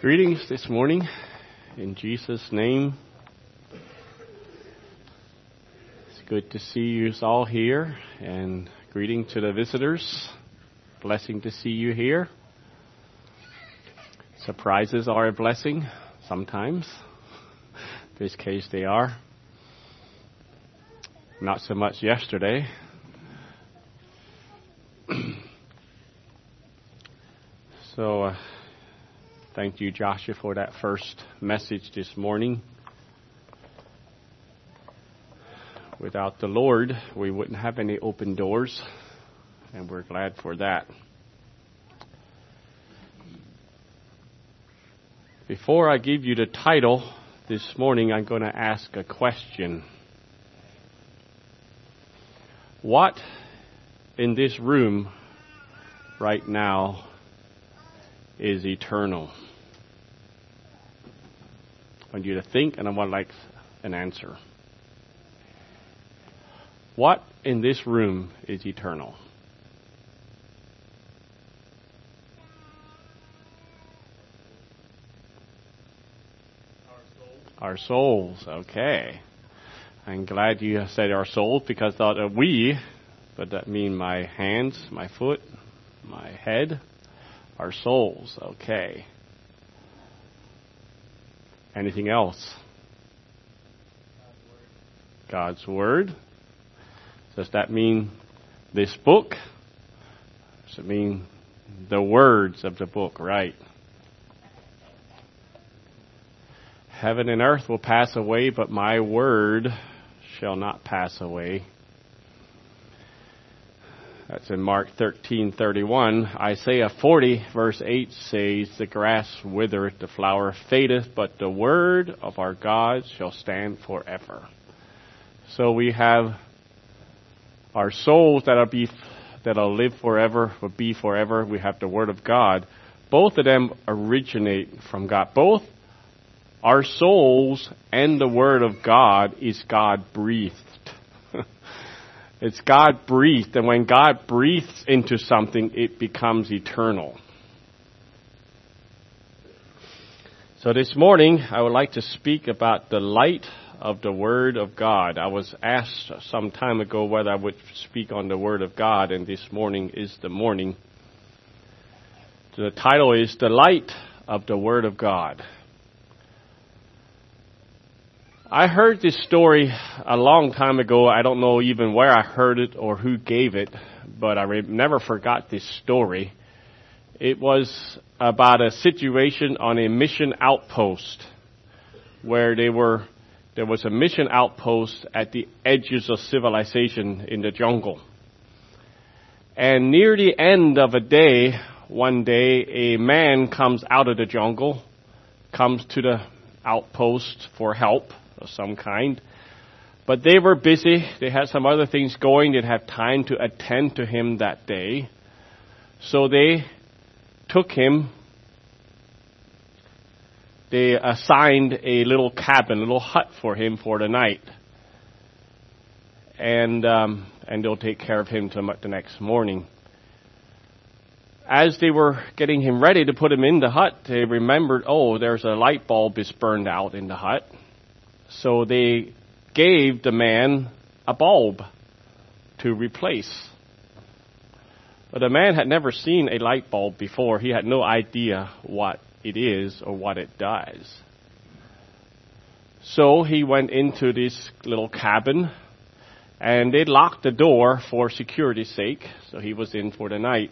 Greetings this morning in Jesus' name. It's good to see you all here and greeting to the visitors. Blessing to see you here. Surprises are a blessing sometimes. In this case, they are. Not so much yesterday. so, uh, Thank you, Joshua, for that first message this morning. Without the Lord, we wouldn't have any open doors, and we're glad for that. Before I give you the title this morning, I'm going to ask a question. What in this room right now is eternal. I want you to think, and I want like an answer. What in this room is eternal? Our souls. Okay. I'm glad you said our souls because thought of we, but that mean my hands, my foot, my head, our souls. Okay. Anything else? God's Word. Does that mean this book? Does it mean the words of the book, right? Heaven and earth will pass away, but my word shall not pass away. That's in Mark 13:31. Isaiah 40 verse 8 says, "The grass withereth, the flower fadeth, but the word of our God shall stand forever." So we have our souls that'll be that'll live forever, will be forever. We have the word of God. Both of them originate from God. Both our souls and the word of God is God breathed. It's God breathed, and when God breathes into something, it becomes eternal. So this morning, I would like to speak about the light of the Word of God. I was asked some time ago whether I would speak on the Word of God, and this morning is the morning. The title is The Light of the Word of God. I heard this story a long time ago. I don't know even where I heard it or who gave it, but I re- never forgot this story. It was about a situation on a mission outpost where they were, there was a mission outpost at the edges of civilization in the jungle. And near the end of a day, one day, a man comes out of the jungle, comes to the outpost for help of some kind. But they were busy. They had some other things going. They didn't have time to attend to him that day. So they took him. They assigned a little cabin, a little hut for him for the night. And, um, and they'll take care of him till the next morning. As they were getting him ready to put him in the hut, they remembered, oh, there's a light bulb is burned out in the hut. So they gave the man a bulb to replace. But the man had never seen a light bulb before. He had no idea what it is or what it does. So he went into this little cabin and they locked the door for security's sake. So he was in for the night.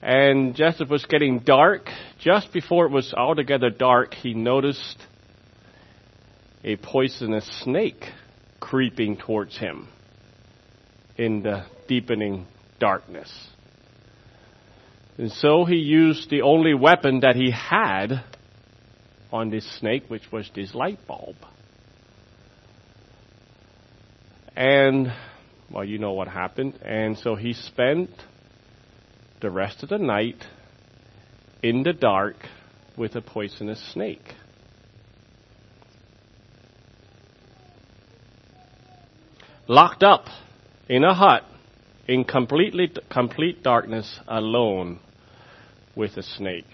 And just as it was getting dark, just before it was altogether dark, he noticed a poisonous snake creeping towards him in the deepening darkness. And so he used the only weapon that he had on this snake, which was this light bulb. And, well, you know what happened. And so he spent the rest of the night in the dark with a poisonous snake. Locked up in a hut in completely complete darkness alone with a snake.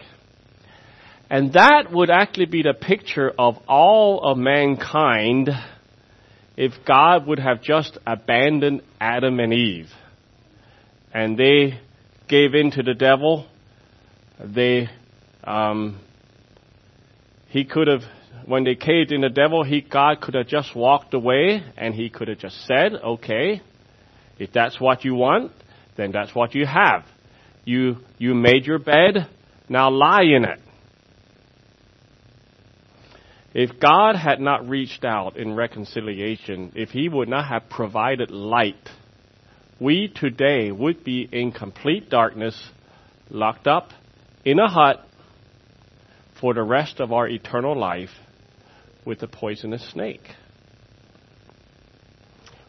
And that would actually be the picture of all of mankind if God would have just abandoned Adam and Eve. And they gave in to the devil. They, um, he could have, when they caved in the devil, he, God could have just walked away and he could have just said, okay, if that's what you want, then that's what you have. You, you made your bed, now lie in it. If God had not reached out in reconciliation, if He would not have provided light, we today would be in complete darkness, locked up in a hut for the rest of our eternal life with a poisonous snake.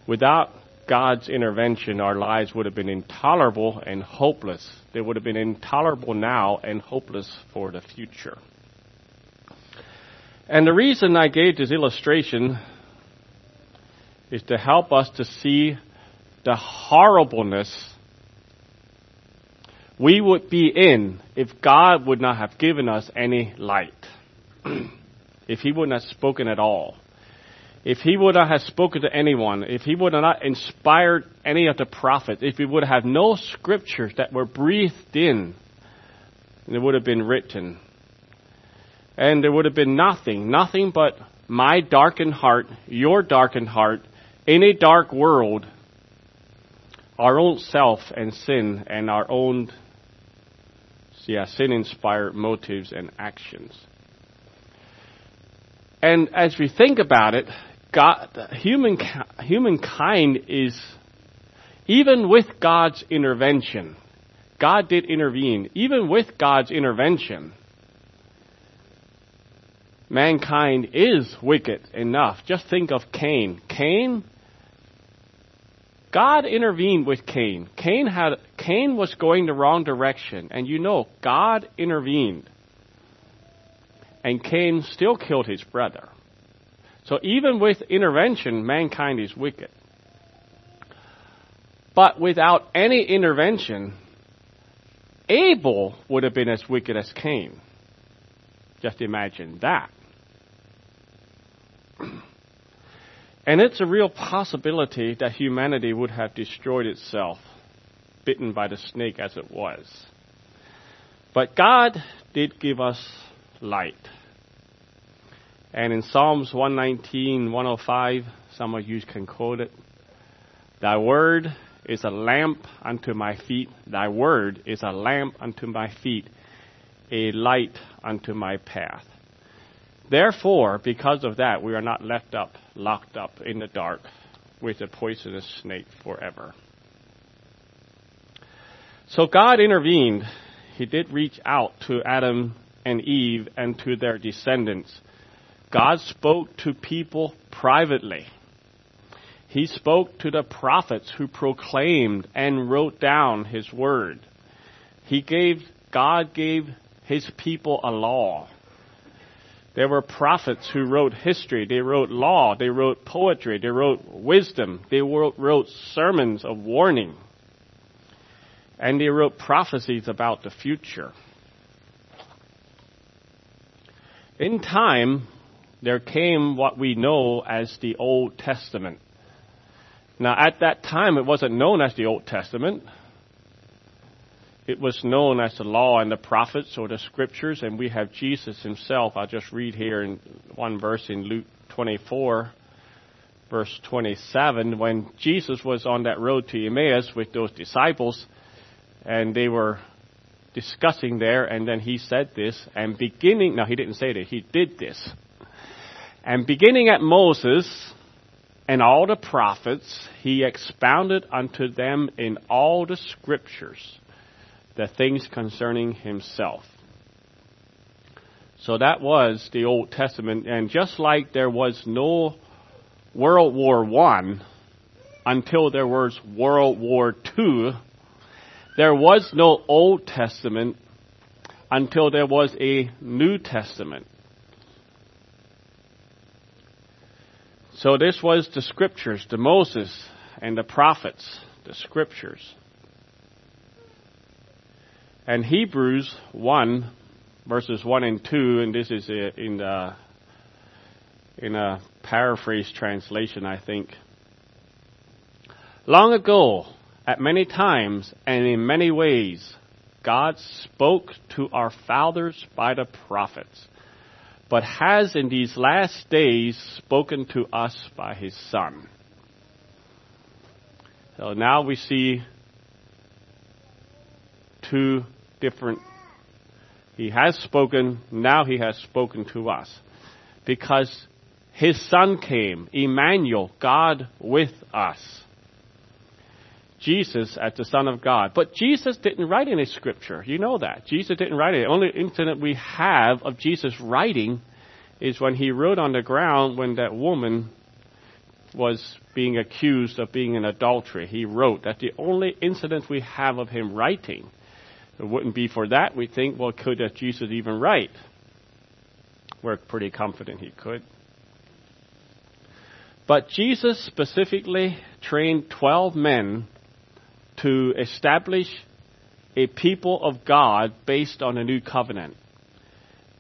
Without God's intervention, our lives would have been intolerable and hopeless. They would have been intolerable now and hopeless for the future. And the reason I gave this illustration is to help us to see the horribleness we would be in if God would not have given us any light. if He would not have spoken at all. If He would not have spoken to anyone. If He would not inspired any of the prophets. If He would have no scriptures that were breathed in. It would have been written and there would have been nothing, nothing but my darkened heart, your darkened heart, in a dark world, our own self and sin and our own yeah, sin inspired motives and actions. And as we think about it, God, human, humankind is, even with God's intervention, God did intervene, even with God's intervention, mankind is wicked enough. Just think of Cain. Cain, God intervened with Cain. Cain had Cain was going the wrong direction, and you know God intervened. And Cain still killed his brother. So even with intervention, mankind is wicked. But without any intervention, Abel would have been as wicked as Cain. Just imagine that. And it's a real possibility that humanity would have destroyed itself, bitten by the snake as it was. But God did give us light. And in Psalms 119, 105, some of you can quote it. Thy word is a lamp unto my feet. Thy word is a lamp unto my feet, a light unto my path. Therefore, because of that, we are not left up, locked up in the dark with a poisonous snake forever. So God intervened. He did reach out to Adam and Eve and to their descendants. God spoke to people privately. He spoke to the prophets who proclaimed and wrote down His word. He gave, God gave His people a law. There were prophets who wrote history, they wrote law, they wrote poetry, they wrote wisdom, they wrote, wrote sermons of warning, and they wrote prophecies about the future. In time, there came what we know as the Old Testament. Now, at that time, it wasn't known as the Old Testament it was known as the law and the prophets or the scriptures, and we have Jesus himself. I'll just read here in one verse in Luke 24, verse 27. When Jesus was on that road to Emmaus with those disciples, and they were discussing there, and then he said this, and beginning, no, he didn't say that, he did this. And beginning at Moses and all the prophets, he expounded unto them in all the scriptures the things concerning himself. So that was the Old Testament, and just like there was no World War One until there was World War Two, there was no Old Testament until there was a New Testament. So this was the scriptures, the Moses and the prophets, the scriptures. And Hebrews 1, verses 1 and 2, and this is in the in a paraphrase translation, I think. Long ago, at many times and in many ways, God spoke to our fathers by the prophets, but has in these last days spoken to us by his Son. So now we see two different. He has spoken, now he has spoken to us. Because his son came, Emmanuel, God with us. Jesus as the Son of God. But Jesus didn't write any scripture. You know that. Jesus didn't write it. The only incident we have of Jesus writing is when he wrote on the ground when that woman was being accused of being in adultery. He wrote. That's the only incident we have of him writing. It wouldn't be for that, we think, well, could Jesus even write? We're pretty confident he could. But Jesus specifically trained 12 men to establish a people of God based on a new covenant.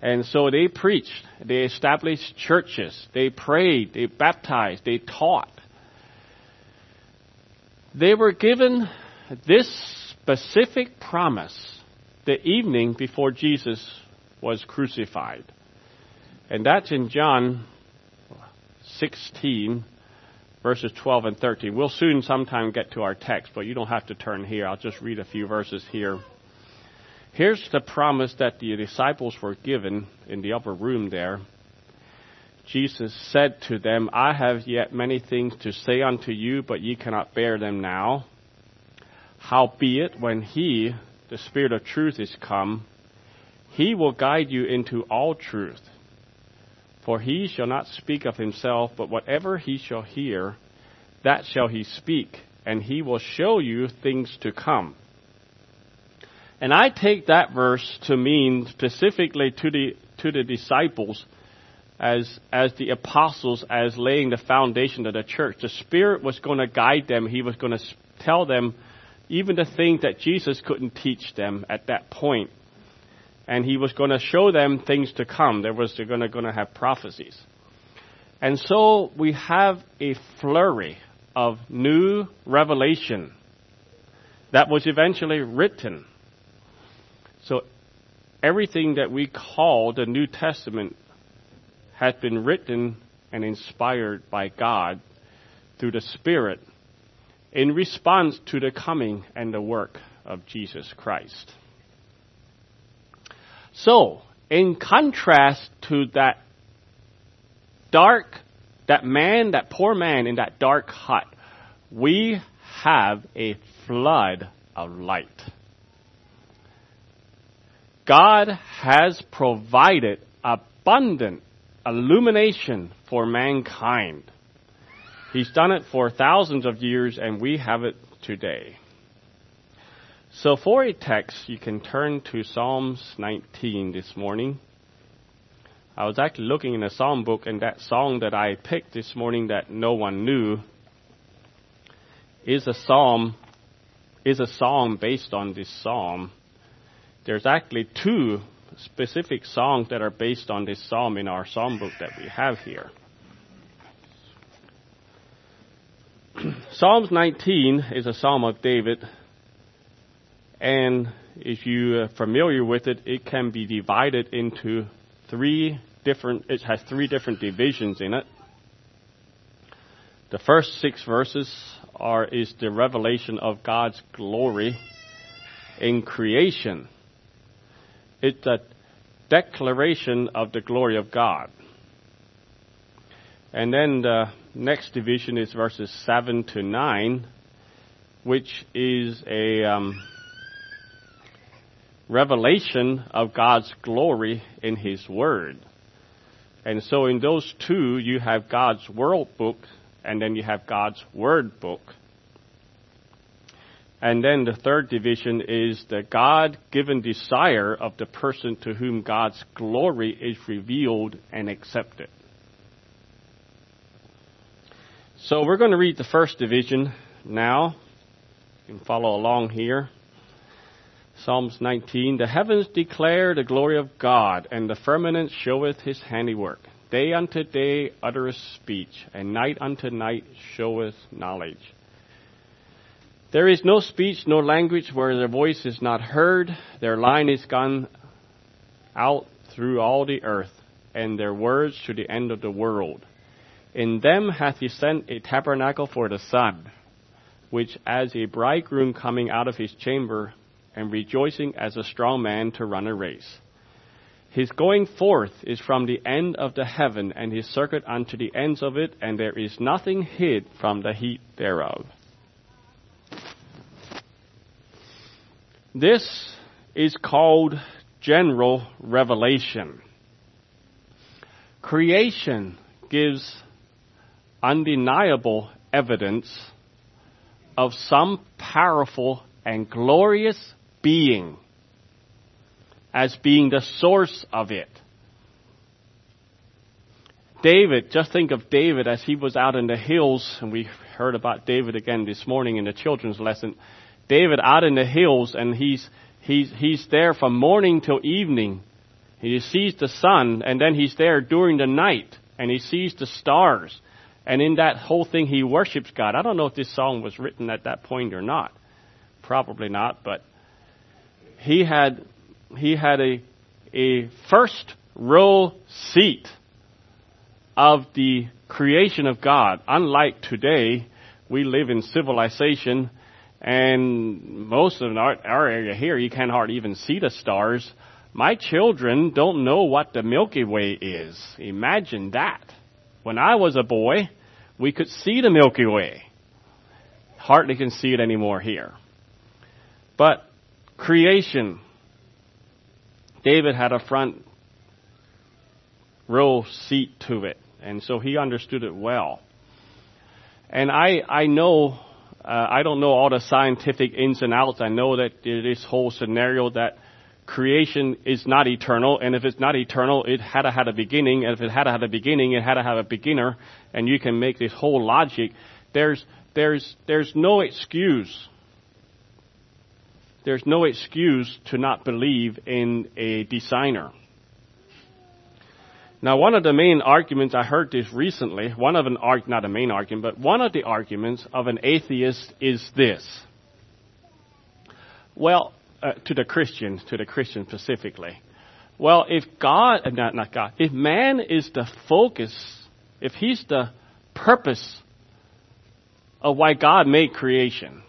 And so they preached, they established churches, they prayed, they baptized, they taught. They were given this specific promise the evening before Jesus was crucified. And that's in John 16, verses 12 and 13. We'll soon sometime get to our text, but you don't have to turn here. I'll just read a few verses here. Here's the promise that the disciples were given in the upper room there. Jesus said to them, I have yet many things to say unto you, but ye cannot bear them now. Howbeit, when he, the Spirit of truth, is come, he will guide you into all truth. For he shall not speak of himself, but whatever he shall hear, that shall he speak, and he will show you things to come. And I take that verse to mean specifically to the to the disciples as as the apostles as laying the foundation of the church. The Spirit was going to guide them. He was going to tell them even the things that Jesus couldn't teach them at that point and he was going to show them things to come. There was going to, going to have prophecies. And so we have a flurry of new revelation that was eventually written. So everything that we call the New Testament has been written and inspired by God through the Spirit in response to the coming and the work of Jesus Christ. So, in contrast to that dark, that man, that poor man in that dark hut, we have a flood of light. God has provided abundant illumination for mankind. He's done it for thousands of years and we have it today. So for a text, you can turn to Psalms 19 this morning. I was actually looking in a psalm book, and that song that I picked this morning that no one knew is a psalm is a song based on this psalm. There's actually two specific songs that are based on this psalm in our psalm book that we have here. Psalms 19 is a psalm of David and if you're familiar with it, it can be divided into three different, it has three different divisions in it. The first six verses are, is the revelation of God's glory in creation. It's a declaration of the glory of God. And then the next division is verses 7 to 9, which is a um, revelation of God's glory in His Word. And so in those two, you have God's World book, and then you have God's Word book. And then the third division is the God given desire of the person to whom God's glory is revealed and accepted. So we're going to read the first division now. You can follow along here. Psalms 19, The heavens declare the glory of God, and the firmament showeth his handiwork. Day unto day uttereth speech, and night unto night showeth knowledge. There is no speech nor language where their voice is not heard. Their line is gone out through all the earth, and their words to the end of the world. In them hath he sent a tabernacle for the sun, which as a bridegroom coming out of his chamber, and rejoicing as a strong man to run a race. His going forth is from the end of the heaven, and his circuit unto the ends of it, and there is nothing hid from the heat thereof. This is called general revelation. Creation gives undeniable evidence of some powerful and glorious being as being the source of it. David, just think of David as he was out in the hills, and we heard about David again this morning in the children's lesson. David out in the hills, and he's he's he's there from morning till evening. He sees the sun, and then he's there during the night, and he sees the stars. And in that whole thing, he worships God. I don't know if this song was written at that point or not. Probably not, but he had he had a a first row seat of the creation of God. Unlike today, we live in civilization, and most of our, our area here, you can't hardly even see the stars. My children don't know what the Milky Way is. Imagine that. When I was a boy, we could see the Milky Way. Hardly can see it anymore here. But creation, David had a front row seat to it, and so he understood it well. And I, I know, uh, I don't know all the scientific ins and outs. I know that this whole scenario that creation is not eternal, and if it's not eternal, it had to have a beginning, and if it had to have a beginning, it had to have a beginner, and you can make this whole logic. There's, there's, there's no excuse there's no excuse to not believe in a designer. Now, one of the main arguments, I heard this recently, one of an arg, not a main argument, but one of the arguments of an atheist is this. Well, uh, to the Christians, to the Christians specifically. Well, if God, uh, not, not God, if man is the focus, if he's the purpose of why God made creation,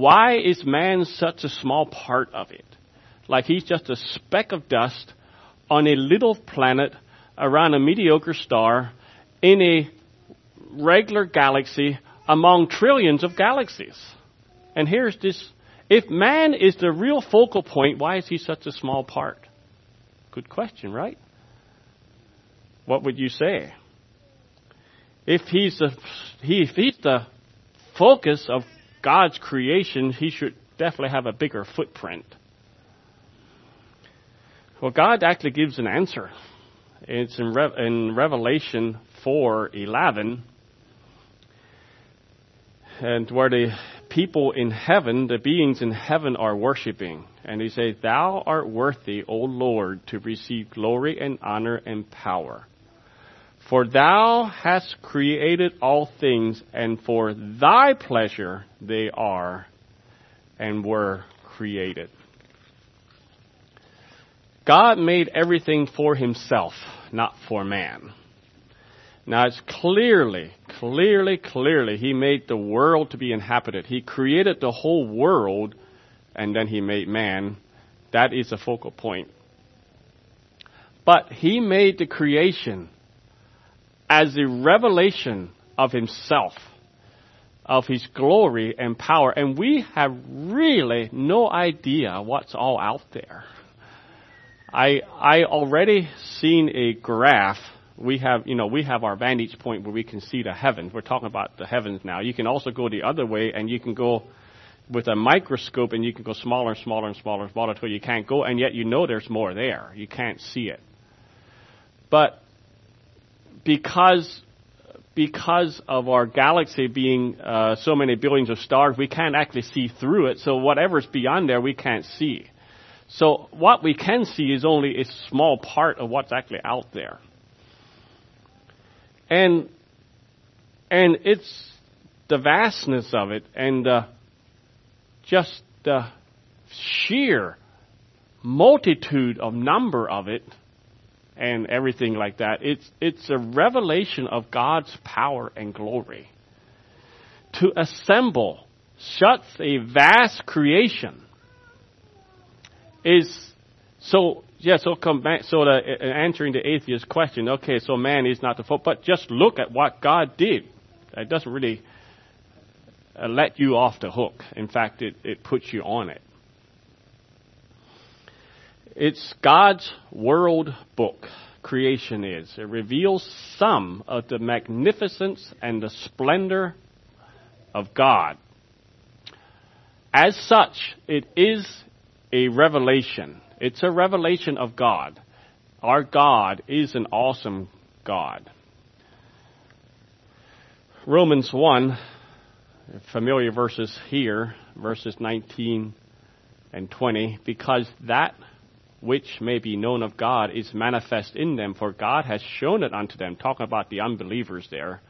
why is man such a small part of it? Like he's just a speck of dust on a little planet around a mediocre star in a regular galaxy among trillions of galaxies. And here's this if man is the real focal point, why is he such a small part? Good question, right? What would you say? If he's the, he, if he's the focus of God's creation, he should definitely have a bigger footprint. Well, God actually gives an answer. It's in, Re- in Revelation 4:11, and where the people in heaven, the beings in heaven, are worshiping, and he says, "Thou art worthy, O Lord, to receive glory and honor and power." For thou hast created all things, and for thy pleasure they are and were created. God made everything for himself, not for man. Now it's clearly, clearly, clearly, he made the world to be inhabited. He created the whole world, and then he made man. That is a focal point. But he made the creation as a revelation of himself, of his glory and power. And we have really no idea what's all out there. I, I already seen a graph. We have, you know, we have our vantage point where we can see the heavens. We're talking about the heavens now. You can also go the other way and you can go with a microscope and you can go smaller and smaller and smaller and smaller until you can't go and yet you know there's more there. You can't see it. But because because of our galaxy being uh, so many billions of stars, we can't actually see through it. So whatever's beyond there, we can't see. So what we can see is only a small part of what's actually out there. And and it's the vastness of it and uh, just the sheer multitude of number of it and everything like that. It's, it's a revelation of God's power and glory. To assemble such a vast creation is so yeah, so come back, so the, answering the atheist question, okay, so man is not the fault, but just look at what God did. It doesn't really uh, let you off the hook. In fact, it, it puts you on it. It's God's world book, creation is. It reveals some of the magnificence and the splendor of God. As such, it is a revelation. It's a revelation of God. Our God is an awesome God. Romans 1, familiar verses here, verses 19 and 20, because that which may be known of God is manifest in them, for God has shown it unto them. Talking about the unbelievers there,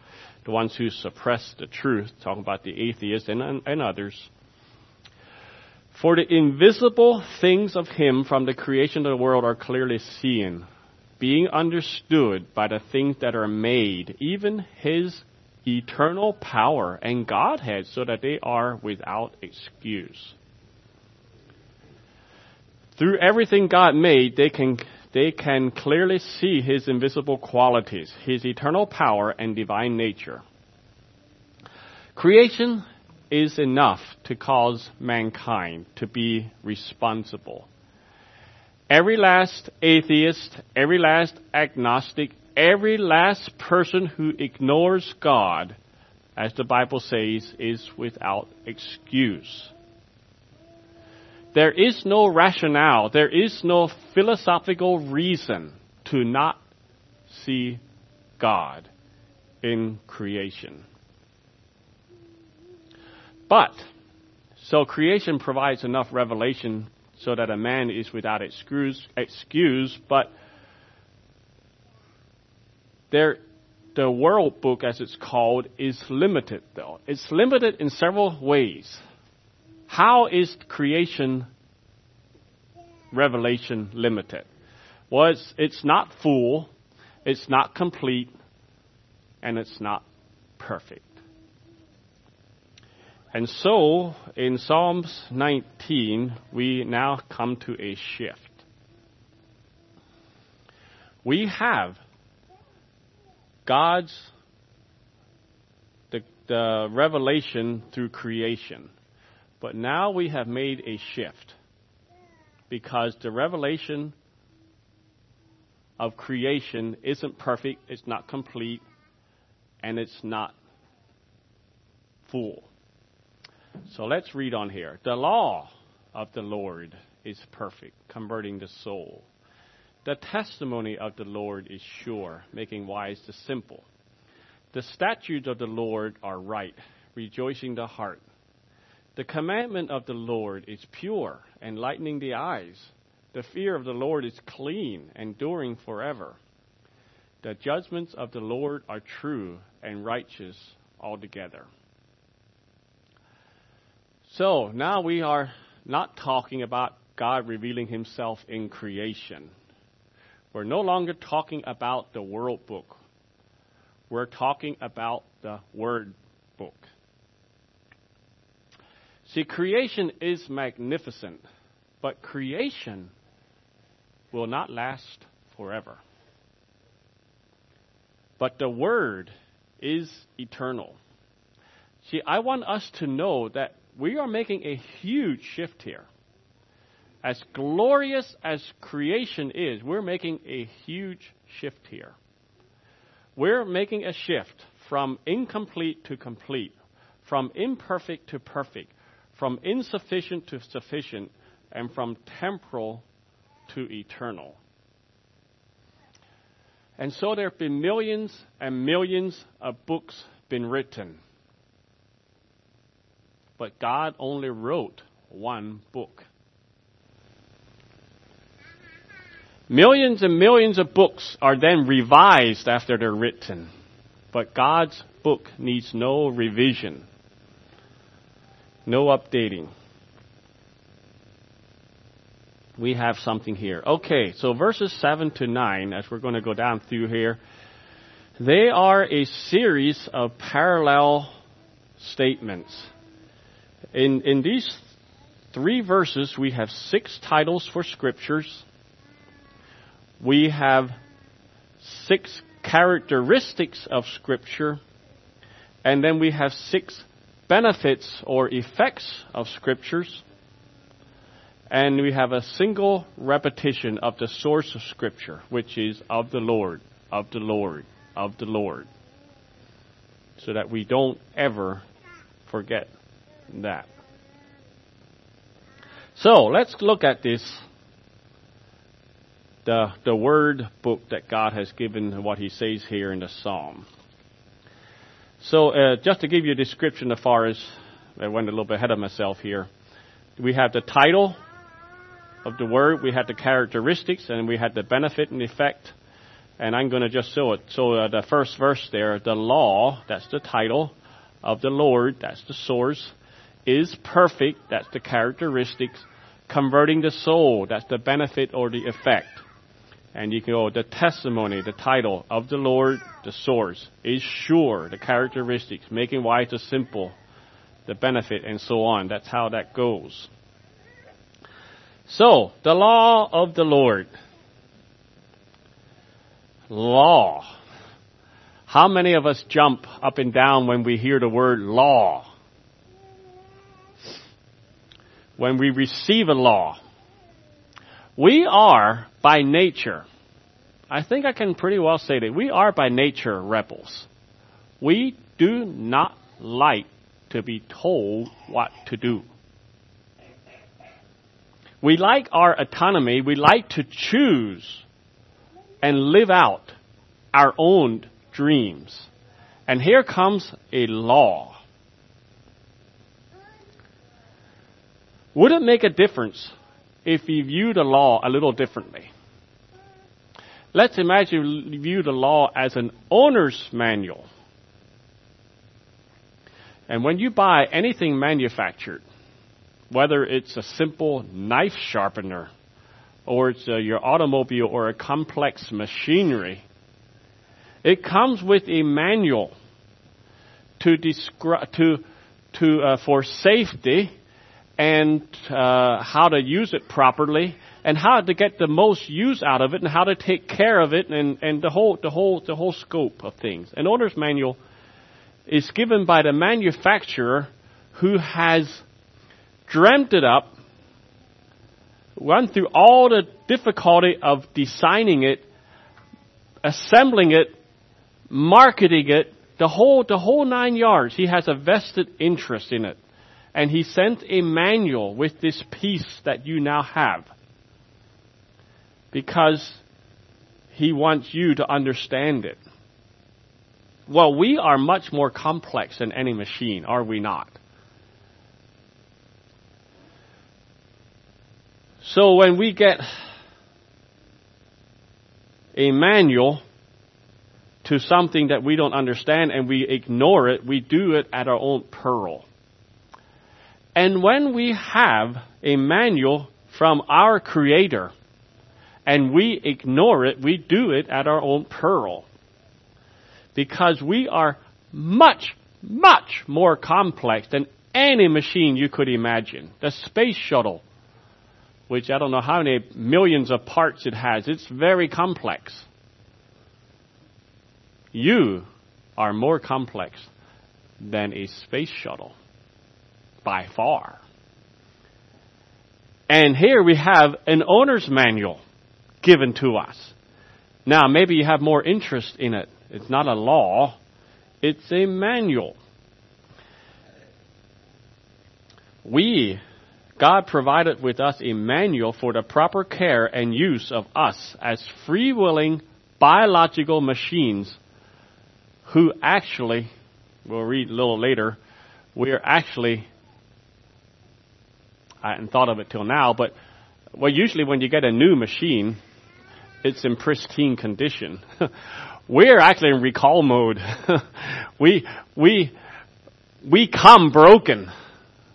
the ones who suppress the truth, talking about the atheists and, and others. For the invisible things of Him from the creation of the world are clearly seen, being understood by the things that are made, even His eternal power and Godhead, so that they are without excuse through everything God made, they can, they can clearly see His invisible qualities, His eternal power and divine nature. Creation is enough to cause mankind to be responsible. Every last atheist, every last agnostic, every last person who ignores God, as the Bible says, is without excuse. There is no rationale, there is no philosophical reason to not see God in creation. But, so creation provides enough revelation so that a man is without excuse, but there, the world book, as it's called, is limited though. It's limited in several ways. How is creation revelation limited? Well, it's, it's not full, it's not complete, and it's not perfect. And so, in Psalms 19, we now come to a shift. We have God's the, the revelation through creation. But now we have made a shift because the revelation of creation isn't perfect, it's not complete, and it's not full. So let's read on here. The law of the Lord is perfect, converting the soul. The testimony of the Lord is sure, making wise the simple. The statutes of the Lord are right, rejoicing the heart. The commandment of the Lord is pure, enlightening the eyes. The fear of the Lord is clean, enduring forever. The judgments of the Lord are true and righteous altogether. So now we are not talking about God revealing himself in creation. We're no longer talking about the world book. We're talking about the word book. See, creation is magnificent, but creation will not last forever. But the Word is eternal. See, I want us to know that we are making a huge shift here. As glorious as creation is, we're making a huge shift here. We're making a shift from incomplete to complete, from imperfect to perfect, from insufficient to sufficient, and from temporal to eternal. And so there have been millions and millions of books been written. But God only wrote one book. Millions and millions of books are then revised after they're written. But God's book needs no revision, no updating. We have something here. Okay, so verses 7 to 9, as we're going to go down through here, they are a series of parallel statements. In, in these three verses, we have six titles for scriptures we have six characteristics of Scripture, and then we have six benefits or effects of Scriptures, and we have a single repetition of the source of Scripture, which is of the Lord, of the Lord, of the Lord, so that we don't ever forget that. So let's look at this the, the word book that God has given what he says here in the psalm. So, uh, just to give you a description as far as I went a little bit ahead of myself here, we have the title of the word, we have the characteristics, and we have the benefit and effect. And I'm going to just show it. So, uh, the first verse there, the law, that's the title of the Lord, that's the source, is perfect, that's the characteristics, converting the soul, that's the benefit or the effect. And you can go, the testimony, the title of the Lord, the source, is sure, the characteristics, making wise the simple, the benefit, and so on. That's how that goes. So, the law of the Lord. Law. How many of us jump up and down when we hear the word law? When we receive a law. We are, by nature, I think I can pretty well say that we are by nature rebels. We do not like to be told what to do. We like our autonomy. We like to choose and live out our own dreams. And here comes a law. Would it make a difference if we view the law a little differently. Let's imagine we view the law as an owner's manual. And when you buy anything manufactured, whether it's a simple knife sharpener, or it's uh, your automobile or a complex machinery, it comes with a manual to describe to to uh, for safety and uh, how to use it properly and how to get the most use out of it and how to take care of it and, and the whole the whole the whole scope of things. An owner's manual is given by the manufacturer who has dreamt it up, run through all the difficulty of designing it, assembling it, marketing it, the whole the whole nine yards. He has a vested interest in it and he sent a manual with this piece that you now have. Because he wants you to understand it. Well, we are much more complex than any machine, are we not? So when we get a manual to something that we don't understand and we ignore it, we do it at our own peril. And when we have a manual from our Creator and we ignore it, we do it at our own peril. Because we are much, much more complex than any machine you could imagine. The space shuttle, which I don't know how many millions of parts it has, it's very complex. You are more complex than a space shuttle by far. And here we have an owner's manual given to us. Now, maybe you have more interest in it. It's not a law, it's a manual. We, God provided with us a manual for the proper care and use of us as free willing biological machines who actually, we'll read a little later, we are actually, I hadn't thought of it till now, but well, usually when you get a new machine, it's in pristine condition. We're actually in recall mode. we, we, we come broken.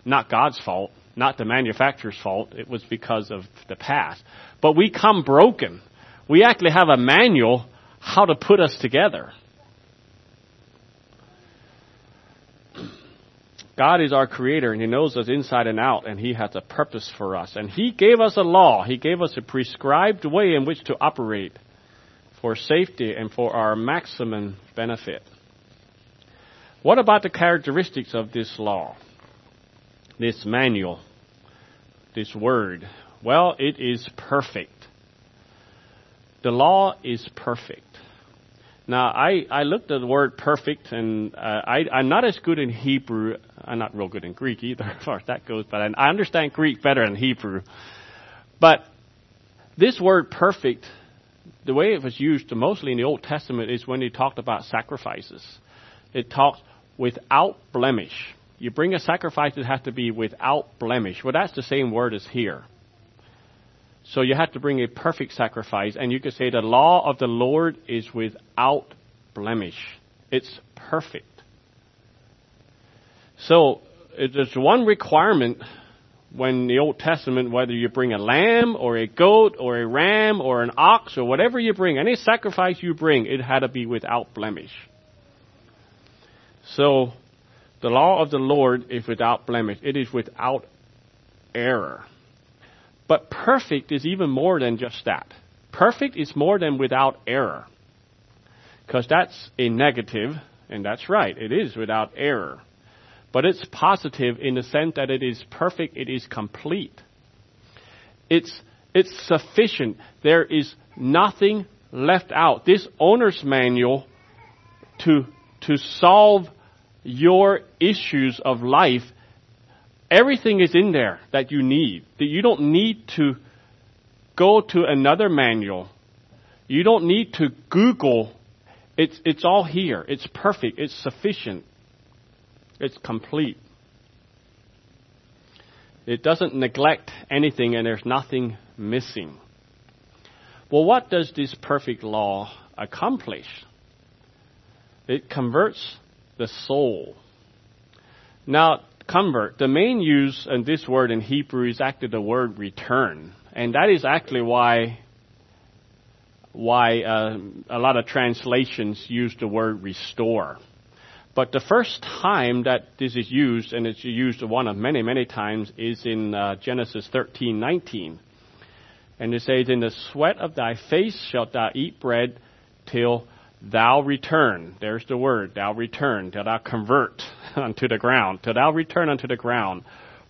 Not God's fault, not the manufacturer's fault. It was because of the past. But we come broken. We actually have a manual how to put us together. God is our creator and He knows us inside and out and He has a purpose for us. And He gave us a law. He gave us a prescribed way in which to operate for safety and for our maximum benefit. What about the characteristics of this law? This manual? This word? Well, it is perfect. The law is perfect. Now, I, I looked at the word perfect, and uh, I, I'm not as good in Hebrew. I'm not real good in Greek either, as far as that goes, but I, I understand Greek better than Hebrew. But this word perfect, the way it was used mostly in the Old Testament is when they talked about sacrifices. It talks without blemish. You bring a sacrifice, it has to be without blemish. Well, that's the same word as here. So you have to bring a perfect sacrifice, and you could say the law of the Lord is without blemish. It's perfect. So there's one requirement when the Old Testament, whether you bring a lamb or a goat or a ram or an ox or whatever you bring, any sacrifice you bring, it had to be without blemish. So the law of the Lord is without blemish. It is without error. But perfect is even more than just that. Perfect is more than without error. Because that's a negative, and that's right, it is without error. But it's positive in the sense that it is perfect, it is complete. It's, it's sufficient. There is nothing left out. This owner's manual to, to solve your issues of life Everything is in there that you need. That you don't need to go to another manual. You don't need to Google. It's, it's all here. It's perfect. It's sufficient. It's complete. It doesn't neglect anything and there's nothing missing. Well, what does this perfect law accomplish? It converts the soul. Now, convert, the main use of this word in Hebrew is actually the word return. And that is actually why why uh, a lot of translations use the word restore. But the first time that this is used, and it's used one of many, many times, is in uh, Genesis 13:19, and it says, "In the sweat of thy face shalt thou eat bread till thou return. There's the word, thou return, till thou convert unto the ground, till thou return unto the ground.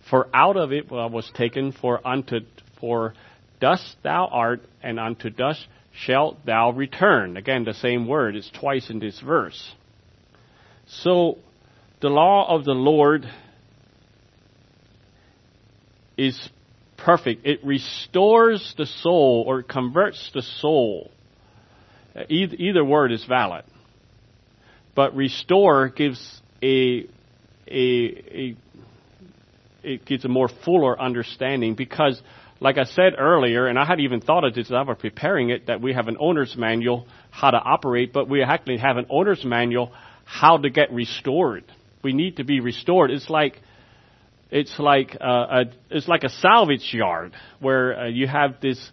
For out of it was taken, for unto for dust thou art, and unto dust shalt thou return. Again, the same word is twice in this verse. So, the law of the Lord is perfect. It restores the soul or converts the soul Either, either word is valid. But restore gives a, a, a, it gives a more fuller understanding because, like I said earlier, and I hadn't even thought of this as I was preparing it, that we have an owner's manual how to operate, but we actually have an owner's manual how to get restored. We need to be restored. It's like it's like uh, a it's like a salvage yard where uh, you have this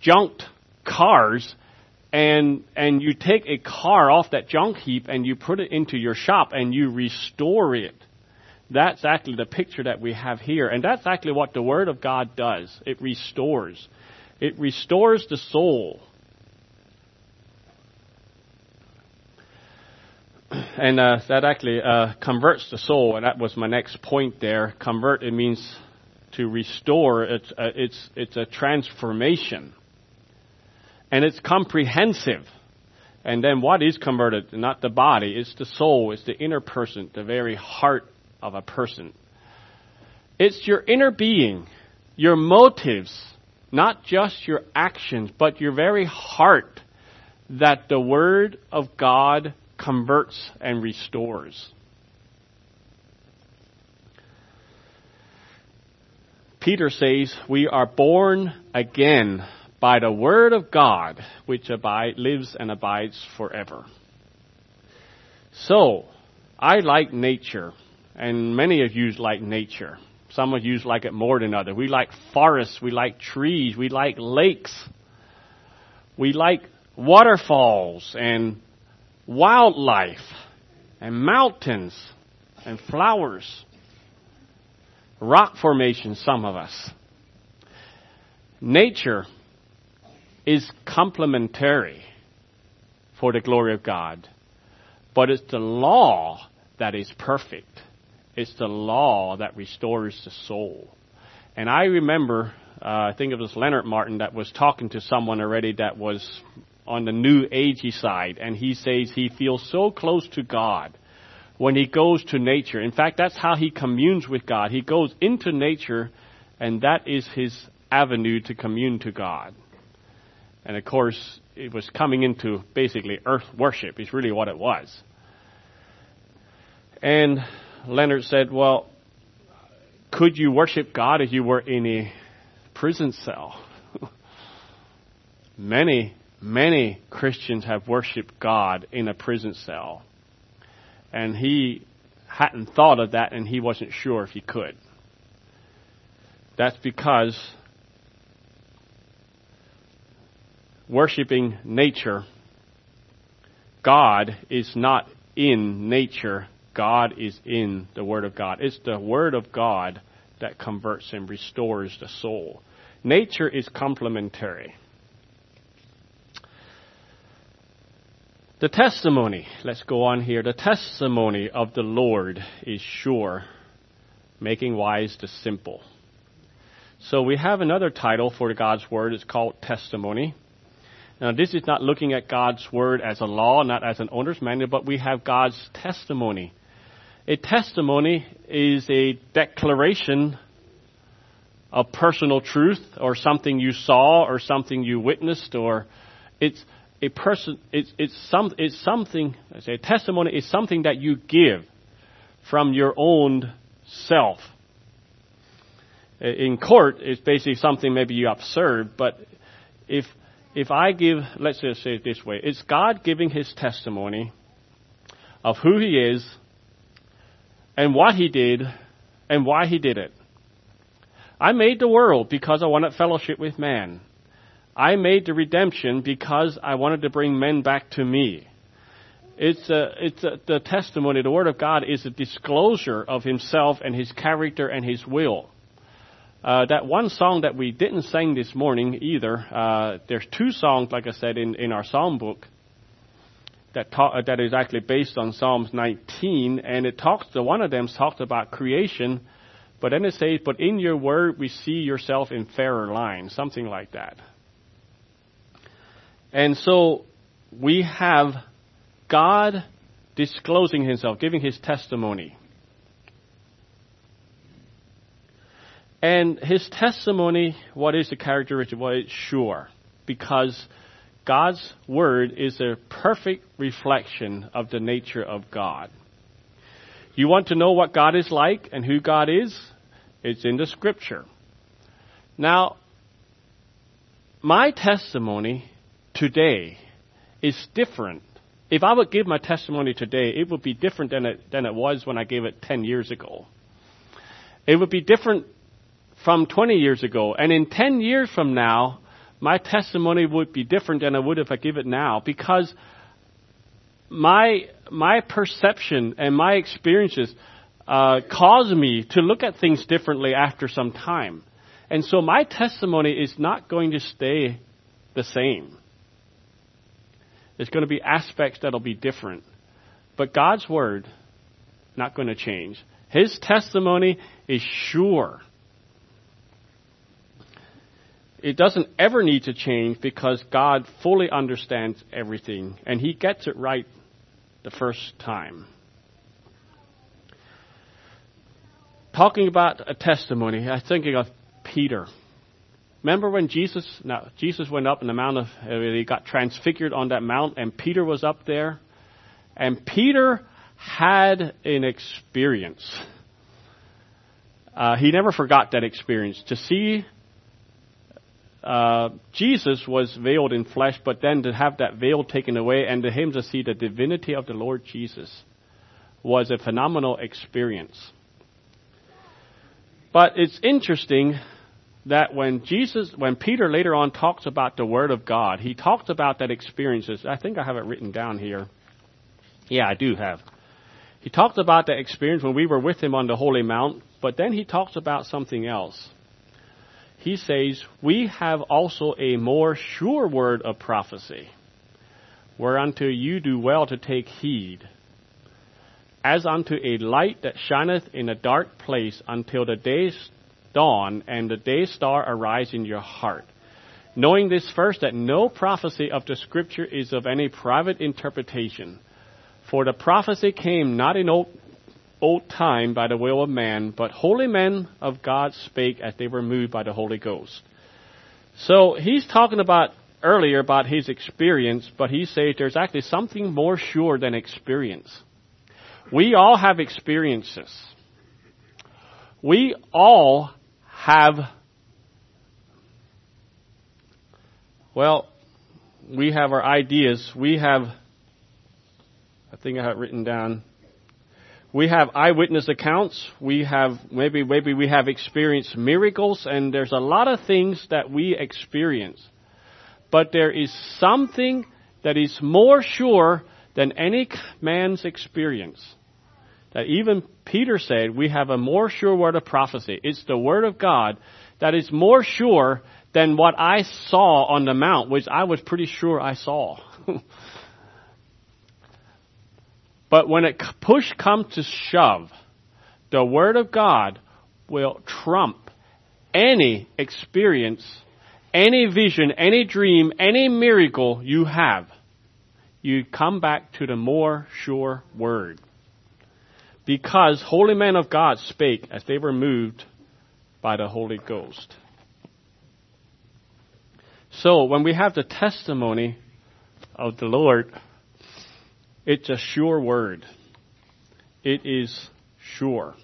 junked cars and and you take a car off that junk heap and you put it into your shop and you restore it. That's actually the picture that we have here, and that's actually what the Word of God does. It restores. It restores the soul. And uh, that actually uh, converts the soul, and that was my next point there. Convert, it means to restore. It's, uh, it's, it's a transformation and it's comprehensive. And then what is converted? Not the body, it's the soul, it's the inner person, the very heart of a person. It's your inner being, your motives, not just your actions, but your very heart. that the Word of God converts and restores. Peter says, We are born again by the Word of God, which abide, lives and abides forever. So, I like nature, and many of you like nature. Some of you like it more than others. We like forests, we like trees, we like lakes, we like waterfalls and wildlife and mountains and flowers, rock formations, some of us. Nature is complementary for the glory of God, but it's the law that is perfect. It's the law that restores the soul. And I remember, uh, I think it was Leonard Martin that was talking to someone already that was on the new agey side, and he says he feels so close to God when he goes to nature. In fact, that's how he communes with God. He goes into nature, and that is his avenue to commune to God. And of course, it was coming into basically earth worship, is really what it was. And Leonard said, Well, could you worship God if you were in a prison cell? many, many Christians have worshiped God in a prison cell. And he hadn't thought of that and he wasn't sure if he could. That's because worshiping nature, God is not in nature, God is in the Word of God. It's the Word of God that converts and restores the soul. Nature is complementary. The testimony, let's go on here. The testimony of the Lord is sure, making wise the simple. So we have another title for God's Word. It's called Testimony. Now, this is not looking at God's Word as a law, not as an owner's manual, but we have God's testimony. A testimony is a declaration of personal truth or something you saw or something you witnessed or it's a person it's it's some it's something I say testimony is something that you give from your own self. In court it's basically something maybe you observed, but if if I give let's just say it this way, it's God giving his testimony of who he is and what he did and why he did it. I made the world because I wanted fellowship with man. I made the redemption because I wanted to bring men back to me. It's a, it's a, the testimony, the Word of God is a disclosure of Himself and His character and His will. Uh, that one song that we didn't sing this morning either, uh, there's two songs, like I said, in, in our psalm book that uh, that is actually based on Psalms 19, and it talks. The one of them talks about creation, but then it says, "But in your word we see yourself in fairer lines," something like that. And so we have God disclosing Himself, giving His testimony. And His testimony, what is the characteristic? Well, it's sure, because God's Word is a perfect reflection of the nature of God. You want to know what God is like and who God is? It's in the Scripture. Now, my testimony today is different. If I would give my testimony today, it would be different than it, than it was when I gave it 10 years ago. It would be different from 20 years ago. And in 10 years from now, my testimony would be different than I would if I give it now because my my perception and my experiences uh, cause me to look at things differently after some time, and so my testimony is not going to stay the same. There's going to be aspects that'll be different, but God's word not going to change. His testimony is sure it doesn't ever need to change because God fully understands everything and He gets it right the first time. Talking about a testimony, I'm thinking of Peter. Remember when Jesus, now, Jesus went up in the mount of, uh, he got transfigured on that mount and Peter was up there. And Peter had an experience. Uh, he never forgot that experience. To see uh, Jesus was veiled in flesh, but then to have that veil taken away and to him to see the divinity of the Lord Jesus was a phenomenal experience. But it's interesting that when Jesus, when Peter later on talks about the Word of God, he talks about that experiences. I think I have it written down here. Yeah, I do have. He talks about that experience when we were with him on the Holy Mount, but then he talks about something else he says, We have also a more sure word of prophecy, whereunto you do well to take heed, as unto a light that shineth in a dark place until the day dawn and the day star arise in your heart. Knowing this first, that no prophecy of the Scripture is of any private interpretation. For the prophecy came not in old old time by the will of man, but holy men of God spake as they were moved by the Holy Ghost. So he's talking about earlier about his experience, but he says there's actually something more sure than experience. We all have experiences. We all have, well, we have our ideas. We have, I think I have written down, we have eyewitness accounts. We have maybe maybe we have experienced miracles, and there's a lot of things that we experience. But there is something that is more sure than any man's experience. That even Peter said, we have a more sure word of prophecy. It's the word of God that is more sure than what I saw on the mount, which I was pretty sure I saw. But when it push comes to shove, the Word of God will trump any experience, any vision, any dream, any miracle you have. You come back to the more sure Word. Because holy men of God spake as they were moved by the Holy Ghost. So when we have the testimony of the Lord, it's a sure word. It is sure.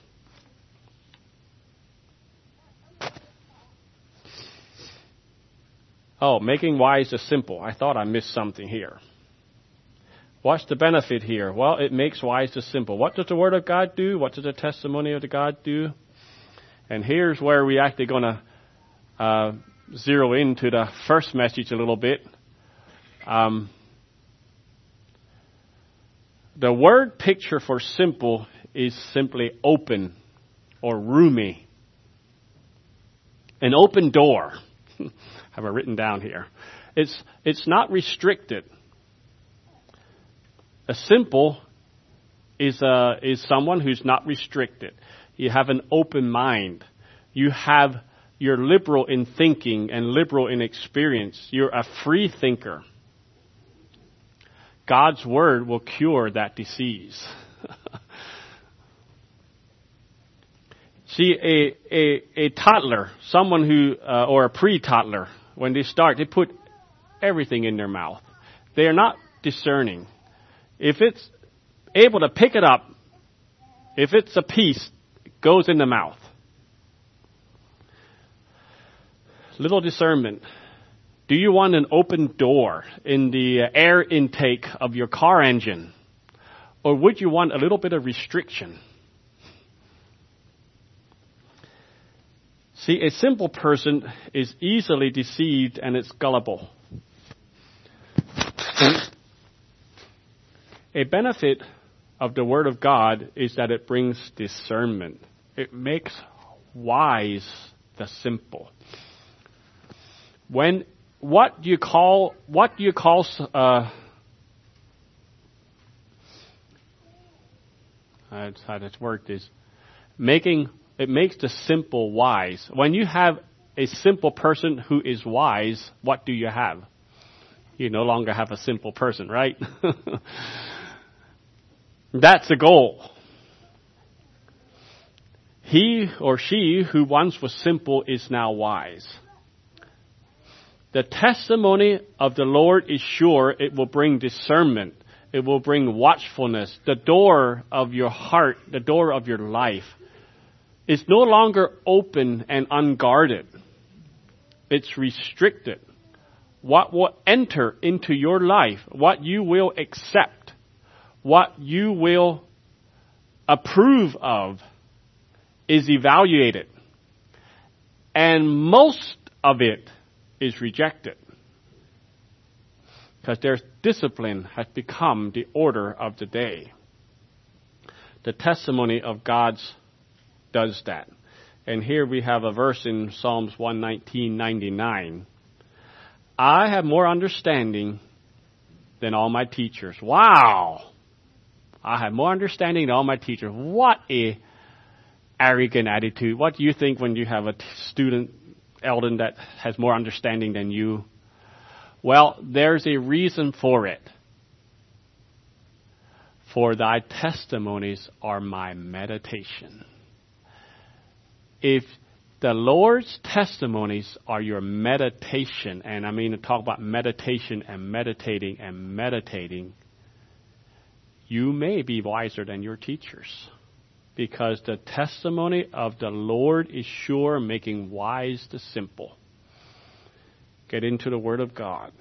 Oh, making wise is simple. I thought I missed something here. What's the benefit here? Well, it makes wise to simple. What does the Word of God do? What does the testimony of the God do? And here's where we actually going to uh, zero into the first message a little bit. Um, the word picture for simple is simply open or roomy. An open door. have it written down here. It's, it's not restricted. A simple is, a, is someone who's not restricted. You have an open mind. You have, you're liberal in thinking and liberal in experience. You're a free thinker. God's word will cure that disease. See, a, a, a toddler, someone who, uh, or a pre-toddler, when they start, they put everything in their mouth. They are not discerning. If it's able to pick it up, if it's a piece, it goes in the mouth. Little discernment. Do you want an open door in the air intake of your car engine? Or would you want a little bit of restriction? See, a simple person is easily deceived and it's gullible. a benefit of the Word of God is that it brings discernment. It makes wise the simple. When what do you call what do you call uh, how this worked is making it makes the simple wise. When you have a simple person who is wise, what do you have? You no longer have a simple person, right? That's the goal. He or she who once was simple is now wise. The testimony of the Lord is sure. It will bring discernment. It will bring watchfulness. The door of your heart, the door of your life, is no longer open and unguarded. It's restricted. What will enter into your life, what you will accept, what you will approve of, is evaluated. And most of it is rejected. Because their discipline has become the order of the day. The testimony of God's does that. And here we have a verse in Psalms 119.99. I have more understanding than all my teachers. Wow! I have more understanding than all my teachers. What a arrogant attitude. What do you think when you have a t- student, Eldon, that has more understanding than you? Well, there's a reason for it. For thy testimonies are my meditation. If the Lord's testimonies are your meditation, and I mean to talk about meditation and meditating and meditating, you may be wiser than your teachers because the testimony of the Lord is sure, making wise the simple. Get into the Word of God.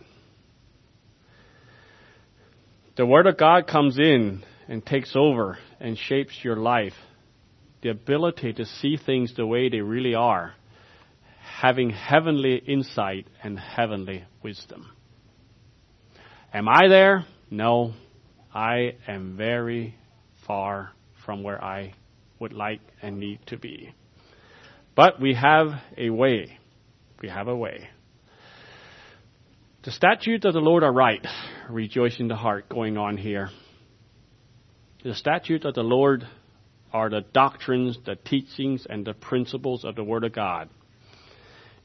The Word of God comes in and takes over and shapes your life. The ability to see things the way they really are, having heavenly insight and heavenly wisdom. Am I there? No. I am very far from where I would like and need to be. But we have a way. We have a way. The statutes of the Lord are right. Rejoice in the heart going on here. The statutes of the Lord are the doctrines, the teachings, and the principles of the Word of God.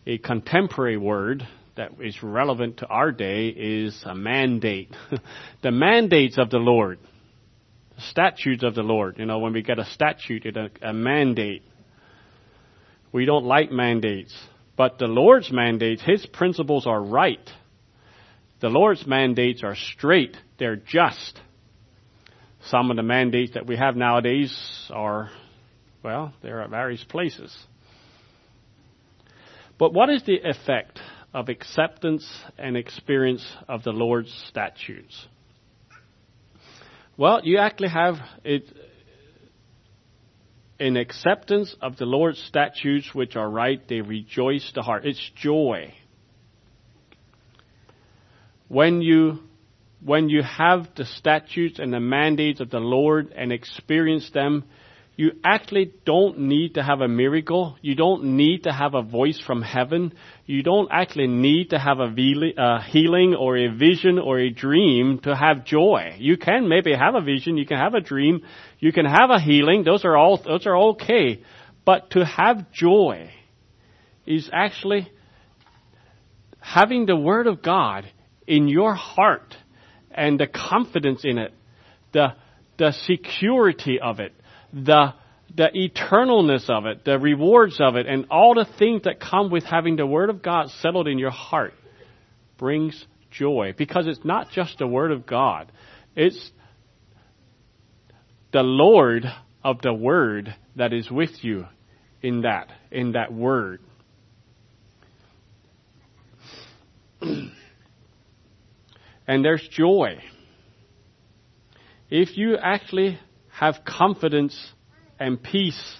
A contemporary word that is relevant to our day is a mandate. the mandates of the Lord statutes of the Lord. You know, when we get a statute, a, a mandate. We don't like mandates. But the Lord's mandates, His principles are right. The Lord's mandates are straight. They're just. Some of the mandates that we have nowadays are, well, they're at various places. But what is the effect of acceptance and experience of the Lord's statutes? Well, you actually have it in acceptance of the Lord's statutes, which are right, they rejoice the heart. It's joy. When you when you have the statutes and the mandates of the Lord and experience them, you actually don't need to have a miracle. You don't need to have a voice from heaven. You don't actually need to have a healing or a vision or a dream to have joy. You can maybe have a vision, you can have a dream, you can have a healing. Those are all, those are okay. But to have joy is actually having the Word of God in your heart and the confidence in it, the, the security of it, the the eternalness of it, the rewards of it, and all the things that come with having the Word of God settled in your heart brings joy. Because it's not just the Word of God, it's the Lord of the Word that is with you in that, in that Word. and there's joy. If you actually have confidence and peace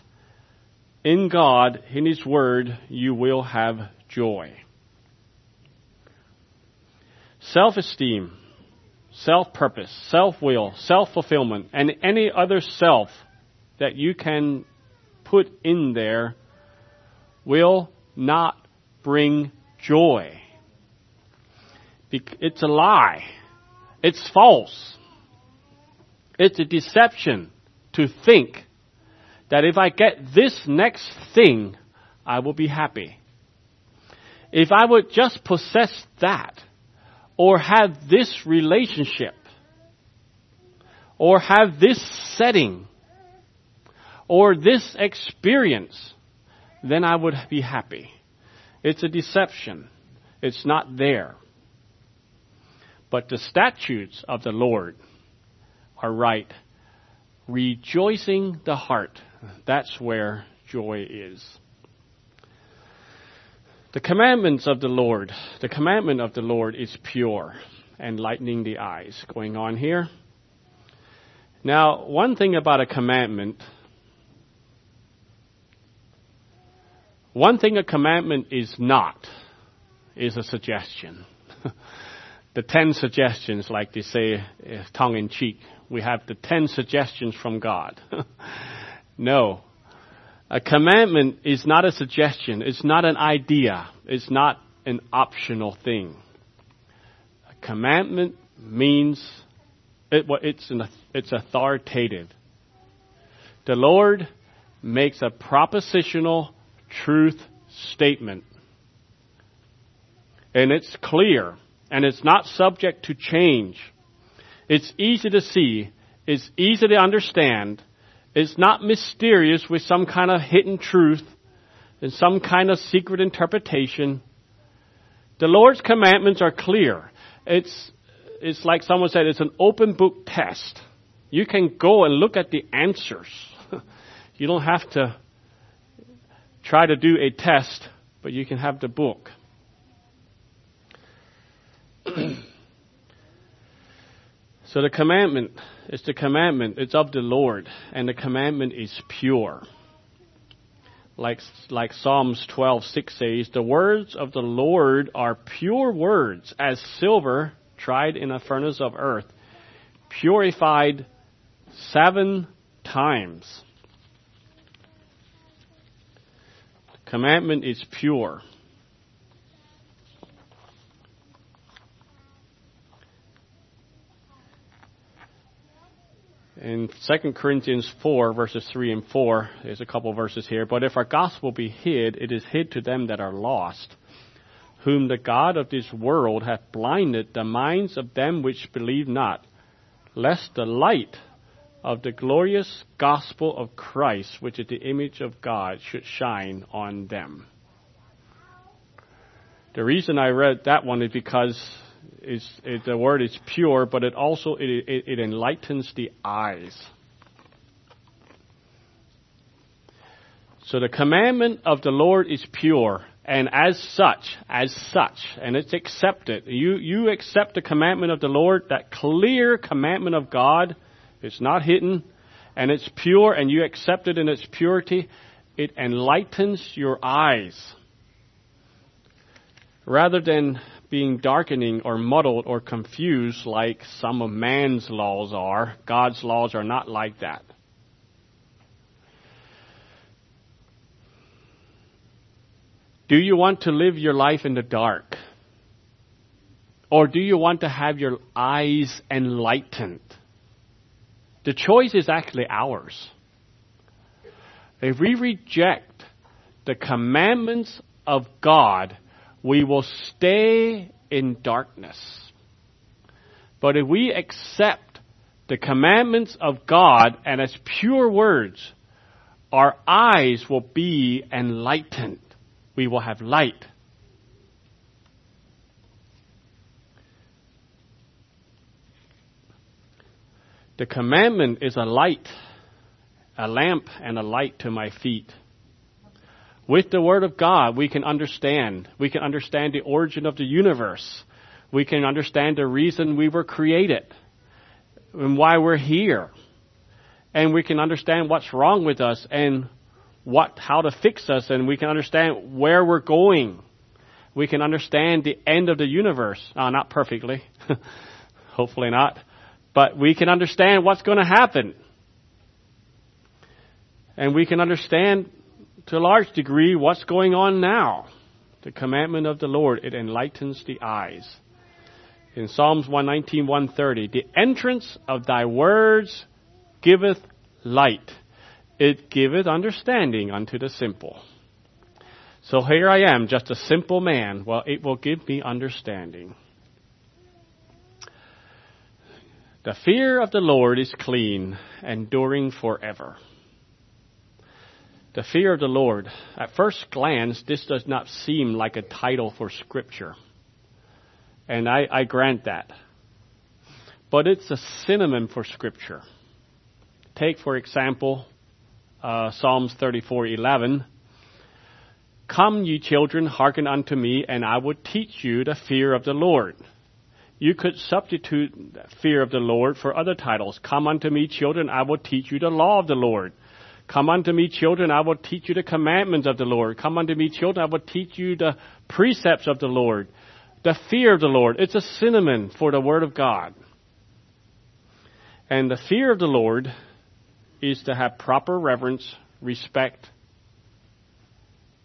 in God, in His Word, you will have joy. Self-esteem, self-purpose, self-will, self-fulfillment, and any other self that you can put in there will not bring joy. It's a lie. It's false. It's a deception to think that if I get this next thing, I will be happy. If I would just possess that, or have this relationship, or have this setting, or this experience, then I would be happy. It's a deception. It's not there. But the statutes of the Lord are right. Rejoicing the heart. That's where joy is. The commandments of the Lord, the commandment of the Lord is pure, enlightening the eyes. Going on here. Now, one thing about a commandment, one thing a commandment is not, is a suggestion. the ten suggestions, like they say, eh, tongue in cheek. We have the ten suggestions from God. no. A commandment is not a suggestion. It's not an idea. It's not an optional thing. A commandment means it, well, it's, an, it's authoritative. The Lord makes a propositional truth statement. And it's clear, and it's not subject to change. It's easy to see, it's easy to understand, it's not mysterious with some kind of hidden truth and some kind of secret interpretation. The Lord's commandments are clear. It's it's like someone said, it's an open book test. You can go and look at the answers. you don't have to try to do a test, but you can have the book. So the commandment is the commandment. It's of the Lord, and the commandment is pure. Like, like Psalms 12:6 says, the words of the Lord are pure words, as silver tried in a furnace of earth, purified seven times. The commandment is pure. In 2 Corinthians 4, verses 3 and 4, there's a couple verses here. But if our gospel be hid, it is hid to them that are lost, whom the God of this world hath blinded the minds of them which believe not, lest the light of the glorious gospel of Christ, which is the image of God, should shine on them. The reason I read that one is because it's, it, the word is pure, but it also it, it, it enlightens the eyes. So the commandment of the Lord is pure, and as such, as such, and it's accepted. You, you accept the commandment of the Lord, that clear commandment of God. It's not hidden, and it's pure, and you accept it in its purity. It enlightens your eyes. Rather than being darkening or muddled or confused like some of man's laws are, God's laws are not like that. Do you want to live your life in the dark? Or do you want to have your eyes enlightened? The choice is actually ours. If we reject the commandments of God, we will stay in darkness. But if we accept the commandments of God and as pure words, our eyes will be enlightened we will have light. The commandment is a light, a lamp and a light to my feet. With the Word of God, we can understand. We can understand the origin of the universe. We can understand the reason we were created and why we're here. And we can understand what's wrong with us and what, how to fix us and we can understand where we're going. We can understand the end of the universe. Uh, not perfectly. Hopefully not. But we can understand what's going to happen. And we can understand to a large degree what's going on now. The commandment of the Lord, it enlightens the eyes. In Psalms 119, 130, the entrance of thy words giveth light it giveth understanding unto the simple. So here I am, just a simple man. Well, it will give me understanding. The fear of the Lord is clean, enduring forever. The fear of the Lord. At first glance, this does not seem like a title for Scripture. And I, I grant that. But it's a synonym for Scripture. Take, for example, uh, Psalms 34:11. Come, ye children, hearken unto me, and I will teach you the fear of the Lord. You could substitute fear of the Lord for other titles. Come unto me, children, I will teach you the law of the Lord. Come unto me, children, I will teach you the commandments of the Lord. Come unto me, children, I will teach you the precepts of the Lord. The fear of the Lord. It's a synonym for the Word of God. And the fear of the Lord is to have proper reverence, respect,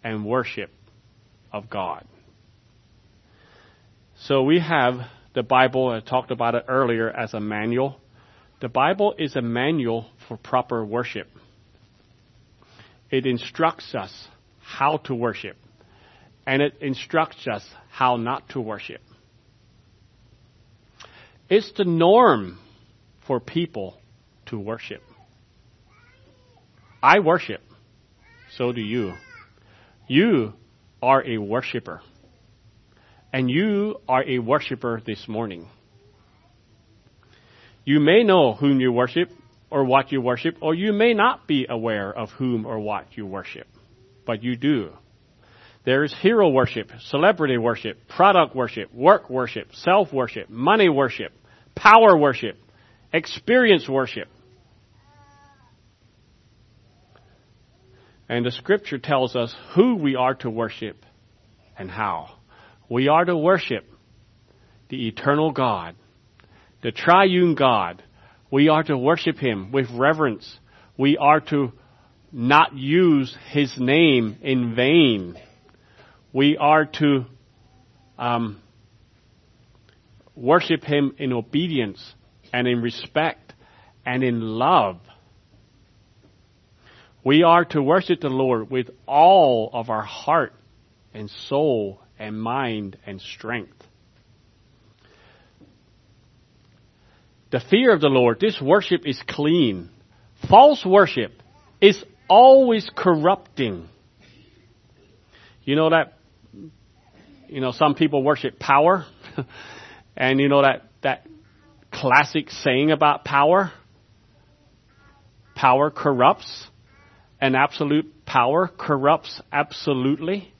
and worship of God. So we have the Bible, I talked about it earlier, as a manual. The Bible is a manual for proper worship. It instructs us how to worship, and it instructs us how not to worship. It's the norm for people to worship. I worship. So do you. You are a worshiper. And you are a worshiper this morning. You may know whom you worship or what you worship, or you may not be aware of whom or what you worship, but you do. There's hero worship, celebrity worship, product worship, work worship, self worship, money worship, power worship, experience worship. And the scripture tells us who we are to worship and how. We are to worship the eternal God, the triune God. We are to worship Him with reverence. We are to not use His name in vain. We are to um, worship Him in obedience and in respect and in love. We are to worship the Lord with all of our heart and soul and mind and strength. The fear of the Lord, this worship is clean. False worship is always corrupting. You know that, you know, some people worship power. and you know that, that classic saying about power? Power corrupts and absolute power corrupts absolutely?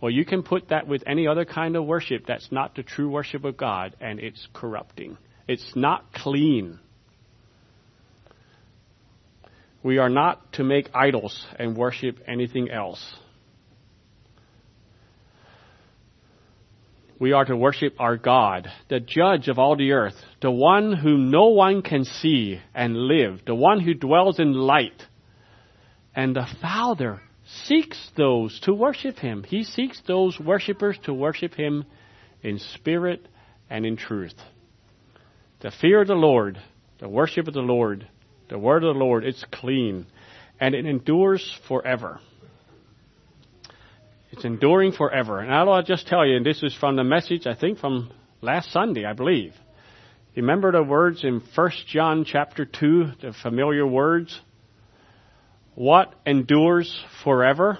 Well, you can put that with any other kind of worship that's not the true worship of God, and it's corrupting. It's not clean. We are not to make idols and worship anything else. We are to worship our God, the judge of all the earth, the one whom no one can see and live, the one who dwells in light and the Father seeks those to worship Him. He seeks those worshippers to worship Him in spirit and in truth. The fear of the Lord, the worship of the Lord, the word of the Lord, it's clean and it endures forever. It's enduring forever. And I'll just tell you, and this is from the message, I think from last Sunday, I believe. Remember the words in 1 John chapter 2, the familiar words? what endures forever?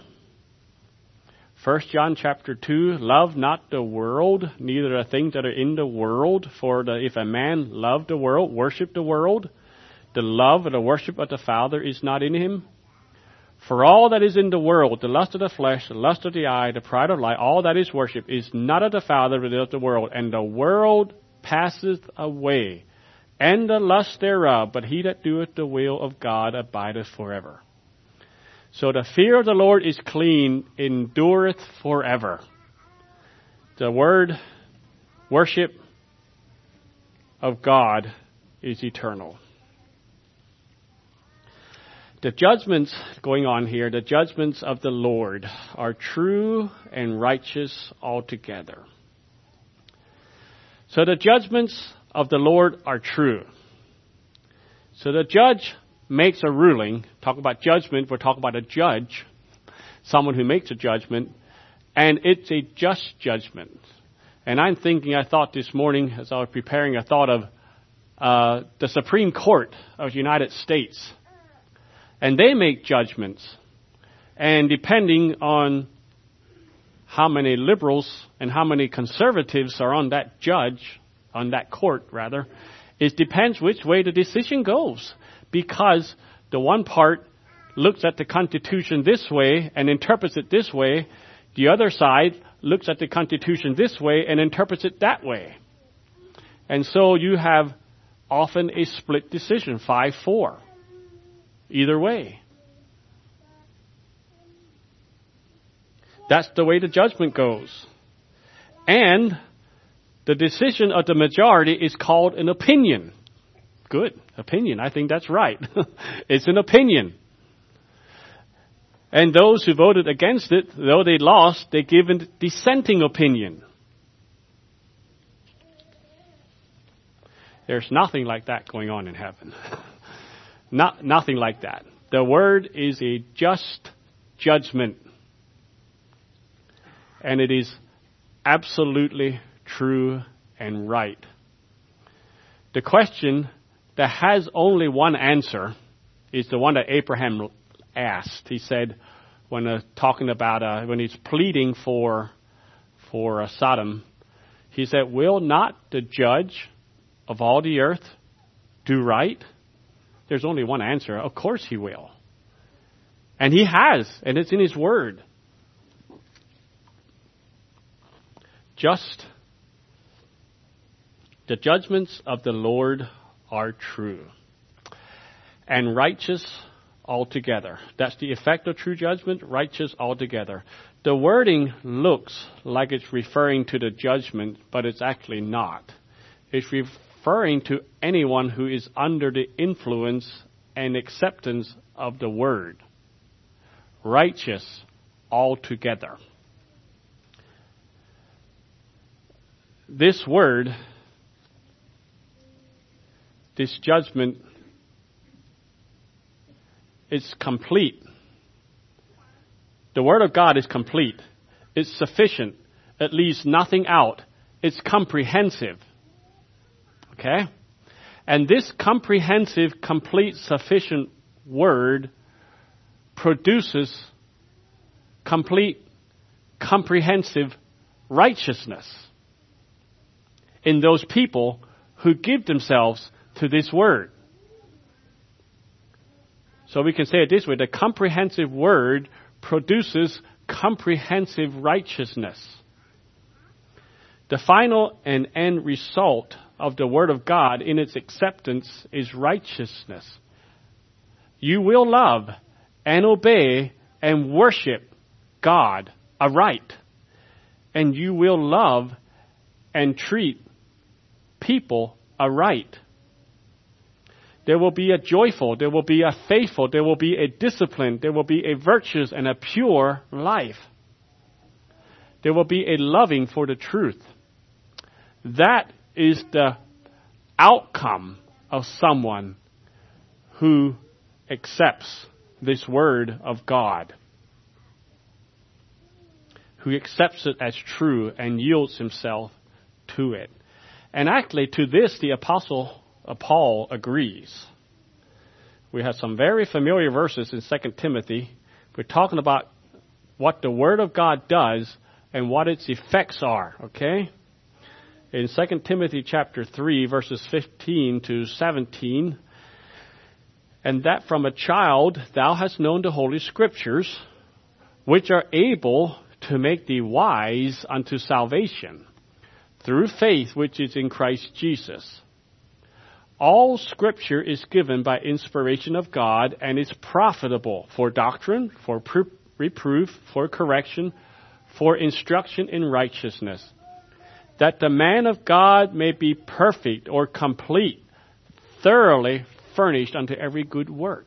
1 John chapter 2, love not the world, neither the things that are in the world. For the, if a man love the world, worship the world, the love or the worship of the Father is not in him. For all that is in the world, the lust of the flesh, the lust of the eye, the pride of life, all that is worship is not of the Father, but of the world. And the world passeth away, and the lust thereof, but he that doeth the will of God abideth forever. So the fear of the Lord is clean, endureth forever. The word worship of God is eternal. The judgments going on here, the judgments of the Lord are true and righteous altogether. So the judgments of the Lord are true. So the judge makes a ruling, talk about judgment, we're talking about a judge, someone who makes a judgment, and it's a just judgment. And I'm thinking, I thought this morning as I was preparing, I thought of uh, the Supreme Court of the United States. And they make judgments. And depending on how many liberals and how many conservatives are on that judge, on that court rather, it depends which way the decision goes. Because the one part looks at the Constitution this way and interprets it this way, the other side looks at the Constitution this way and interprets it that way. And so you have often a split decision, 5-4. Either way. That's the way the judgment goes. And the decision of the majority is called an opinion. Good. Opinion. I think that's right. it's an opinion. And those who voted against it, though they lost, they give a dissenting opinion. There's nothing like that going on in heaven. Not, nothing like that. The word is a just judgment. And it is absolutely true and right. The question that has only one answer is the one that Abraham asked. He said, when uh, talking about uh, when he's pleading for for uh, Sodom, he said, "Will not the judge of all the earth do right?" There's only one answer. Of course he will, and he has, and it's in his word. Just the judgments of the Lord are true and righteous altogether. That's the effect of true judgment, righteous altogether. The wording looks like it's referring to the judgment, but it's actually not. It's referring to anyone who is under the influence and acceptance of the word. Righteous altogether. This word, this judgment is complete. The Word of God is complete. It's sufficient. It leaves nothing out. It's comprehensive. Okay? And this comprehensive, complete, sufficient Word produces complete, comprehensive righteousness in those people who give themselves to this Word. So we can say it this way the comprehensive word produces comprehensive righteousness. The final and end result of the Word of God in its acceptance is righteousness. You will love and obey and worship God aright. And you will love and treat people aright. There will be a joyful, there will be a faithful, there will be a disciplined, there will be a virtuous and a pure life. There will be a loving for the truth. That is the outcome of someone who accepts this word of God, who accepts it as true and yields himself to it. And actually, to this, the apostle Uh, Paul agrees. We have some very familiar verses in 2 Timothy. We're talking about what the Word of God does and what its effects are, okay? In 2 Timothy chapter 3 verses 15 to 17, and that from a child thou hast known the holy scriptures, which are able to make thee wise unto salvation, through faith which is in Christ Jesus. All scripture is given by inspiration of God and is profitable for doctrine, for reproof, for correction, for instruction in righteousness, that the man of God may be perfect or complete, thoroughly furnished unto every good work.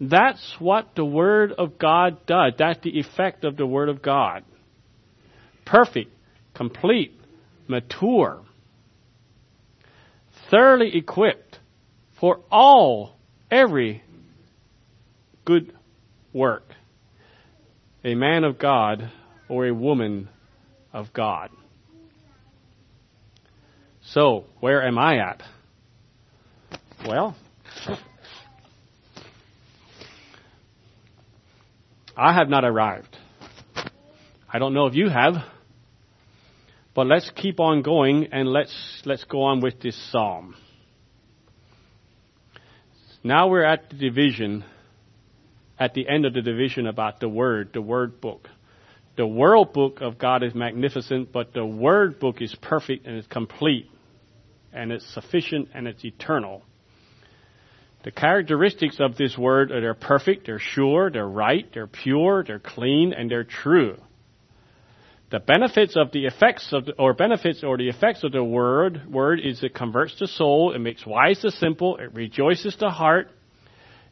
That's what the Word of God does. That's the effect of the Word of God. Perfect, complete, mature thoroughly equipped for all, every good work. A man of God or a woman of God. So, where am I at? Well, I have not arrived. I don't know if you have. But let's keep on going and let's, let's go on with this psalm. Now we're at the division, at the end of the division about the Word, the Word book. The World book of God is magnificent, but the Word book is perfect and it's complete, and it's sufficient and it's eternal. The characteristics of this Word are they're perfect, they're sure, they're right, they're pure, they're clean, and they're true. The benefits of the effects of, the, or benefits or the effects of the word, word is it converts the soul, it makes wise the simple, it rejoices the heart,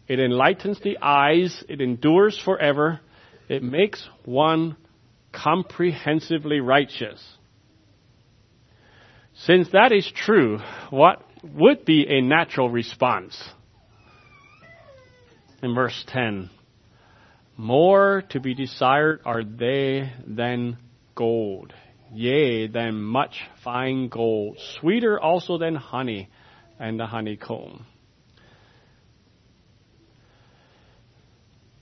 it enlightens the eyes, it endures forever, it makes one comprehensively righteous. Since that is true, what would be a natural response? In verse 10, more to be desired are they than gold, yea, than much fine gold, sweeter also than honey and the honeycomb.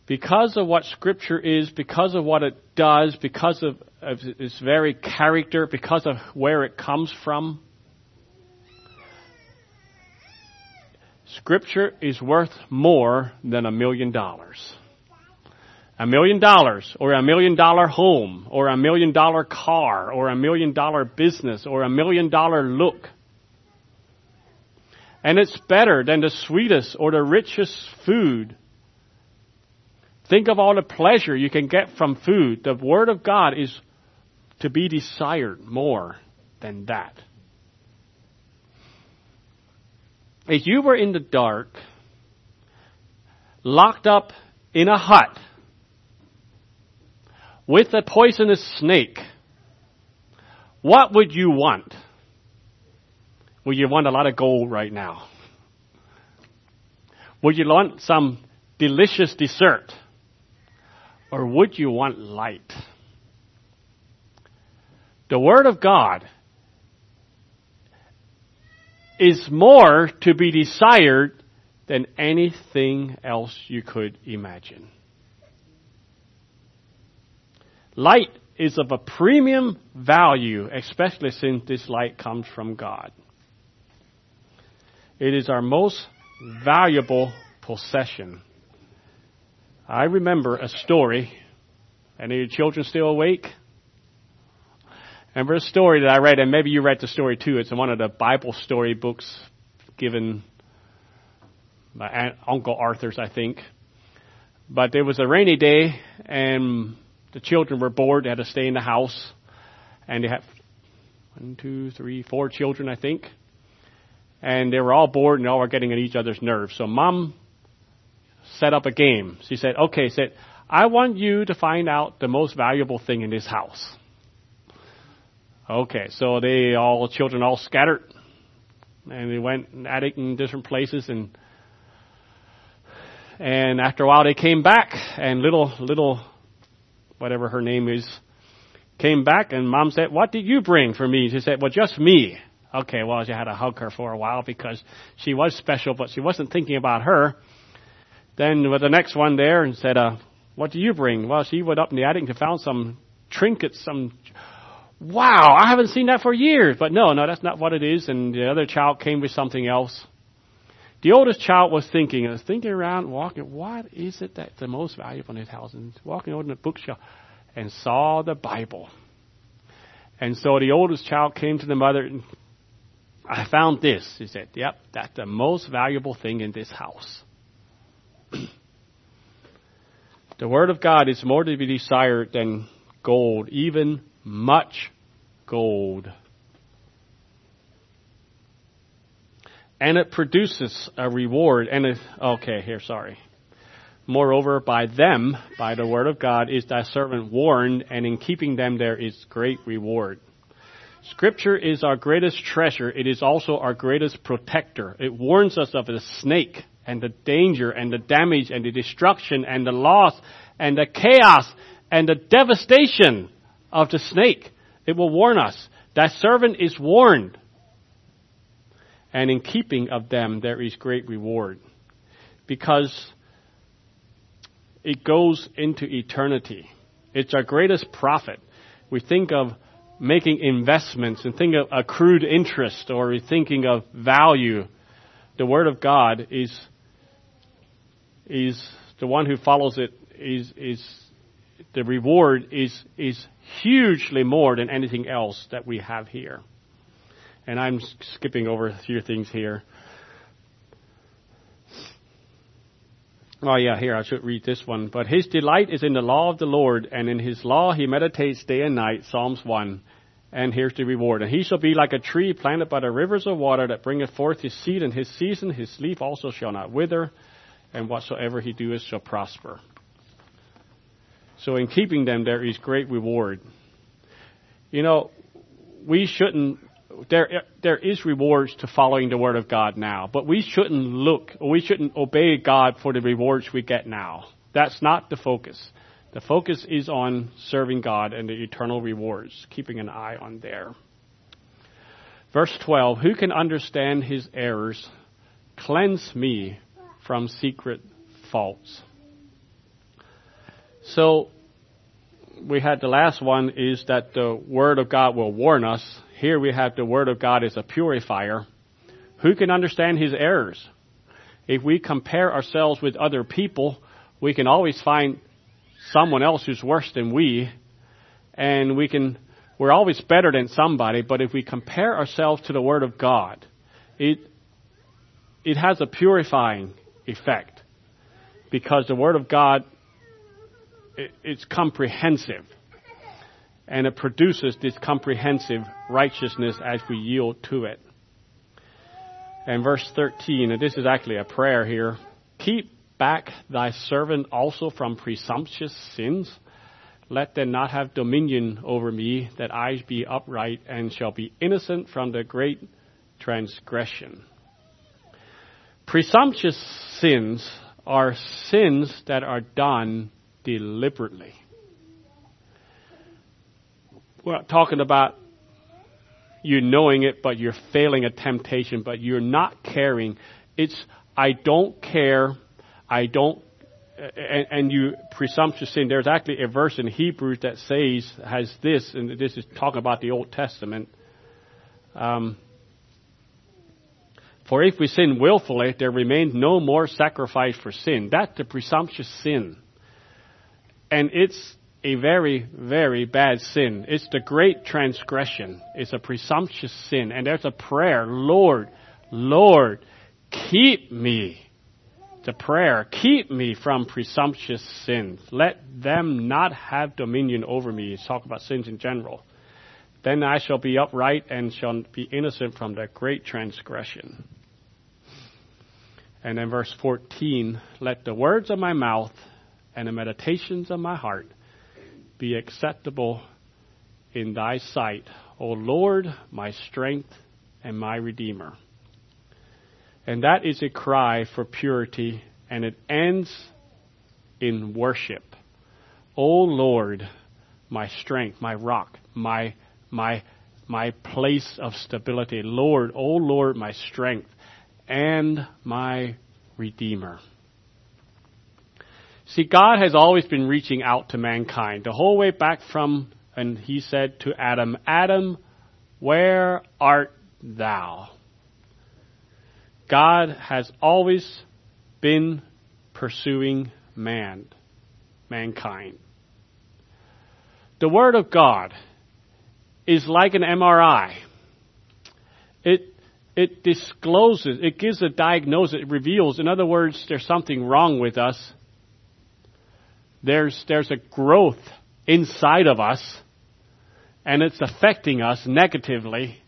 Because of what Scripture is, because of what it does, because of, of its very character, because of where it comes from, Scripture is worth more than a million dollars a million dollars or a million dollar home or a million dollar car or a million dollar business or a million dollar look. And it's better than the sweetest or the richest food. Think of all the pleasure you can get from food. The Word of God is to be desired more than that. If you were in the dark, locked up in a hut, with a poisonous snake, what would you want? Would you want a lot of gold right now? Would you want some delicious dessert? Or would you want light? The Word of God is more to be desired than anything else you could imagine. Light is of a premium value, especially since this light comes from God. It is our most valuable possession. I remember a story. Any of your children still awake? Remember a story that I read, and maybe you read the story too. It's one of the Bible story books given by Aunt, Uncle Arthur's, I think. But there was a rainy day, and the children were bored. They had to stay in the house. And they had one, two, three, four children, I think. And they were all bored and all were getting on each other's nerves. So mom set up a game. She said, okay, said, I want you to find out the most valuable thing in this house. Okay, so they all, children all scattered. And they went at it in different places and and after a while they came back and little little whatever her name is, came back and mom said, what did you bring for me? She said, well, just me. Okay, well, she had to hug her for a while because she was special, but she wasn't thinking about her. Then with the next one there and said, uh, what do you bring? Well, she went up in the attic and found some trinkets, some, wow, I haven't seen that for years. But no, no, that's not what it is. And the other child came with something else. The oldest child was thinking, and was thinking around, walking, what is it that's the most valuable in his house? And walking over to the bookshelf and saw the Bible. And so the oldest child came to the mother and I found this. He said, Yep, that's the most valuable thing in this house. the Word of God is more to be desired than gold, even much gold. And it produces a reward. And it, okay, here, sorry. Moreover, by them, by the word of God, is thy servant warned, and in keeping them there is great reward. Scripture is our greatest treasure. It is also our greatest protector. It warns us of the snake and the danger and the damage and the destruction and the loss and the chaos and the devastation of the snake. It will warn us. That servant is warned and in keeping of them there is great reward. Because it goes into eternity. It's our greatest profit. we think of making investments and think of accrued interest or thinking of value. The Word of God is, is the one who follows it is, is the reward is, is hugely more than anything else that we have here. And I'm skipping over a few things here. Oh yeah, here I should read this one. But his delight is in the law of the Lord, and in his law he meditates day and night. Psalms 1. And here's the reward. And he shall be like a tree planted by the rivers of water that bringeth forth his seed in his season. His leaf also shall not wither, and whatsoever he doeth shall prosper. So in keeping them, there is great reward. You know, we shouldn't there there is rewards to following the word of God now, but we shouldn't look we shouldn't obey God for the rewards we get now. That's not the focus. The focus is on serving God and the eternal rewards, keeping an eye on there. Verse 12, who can understand his errors? Cleanse me from secret faults. So, we had the last one is that the Word of God will warn us. Here we have the Word of God as a purifier. Who can understand his errors? If we compare ourselves with other people, we can always find someone else who's worse than we, and we can, we're always better than somebody, but if we compare ourselves to the Word of God, it, it has a purifying effect. Because the Word of God it's comprehensive. And it produces this comprehensive righteousness as we yield to it. And verse 13, and this is actually a prayer here. Keep back thy servant also from presumptuous sins. Let them not have dominion over me, that I be upright and shall be innocent from the great transgression. Presumptuous sins are sins that are done deliberately. We're not talking about you knowing it, but you're failing a temptation, but you're not caring. It's, I don't care, I don't, and, and you presumptuous sin. There's actually a verse in Hebrews that says, has this, and this is talking about the Old Testament. Um, for if we sin willfully, there remains no more sacrifice for sin. That's the presumptuous sin. And it's a very, very bad sin. It's the great transgression. It's a presumptuous sin. And there's a prayer, Lord, Lord, keep me. The prayer. Keep me from presumptuous sins. Let them not have dominion over me. It's talk about sins in general. Then I shall be upright and shall be innocent from that great transgression. And then verse 14, let the words of my mouth and the meditations of my heart be acceptable in thy sight, O Lord, my strength and my redeemer. And that is a cry for purity, and it ends in worship. O Lord, my strength, my rock, my, my, my place of stability. Lord, O Lord, my strength and my redeemer. See, God has always been reaching out to mankind, the whole way back from, and he said to Adam, Adam, where art thou? God has always been pursuing man, mankind. The Word of God is like an MRI. It, it discloses, it gives a diagnosis, it reveals, in other words, there's something wrong with us there's, there's a growth inside of us and it's affecting us negatively.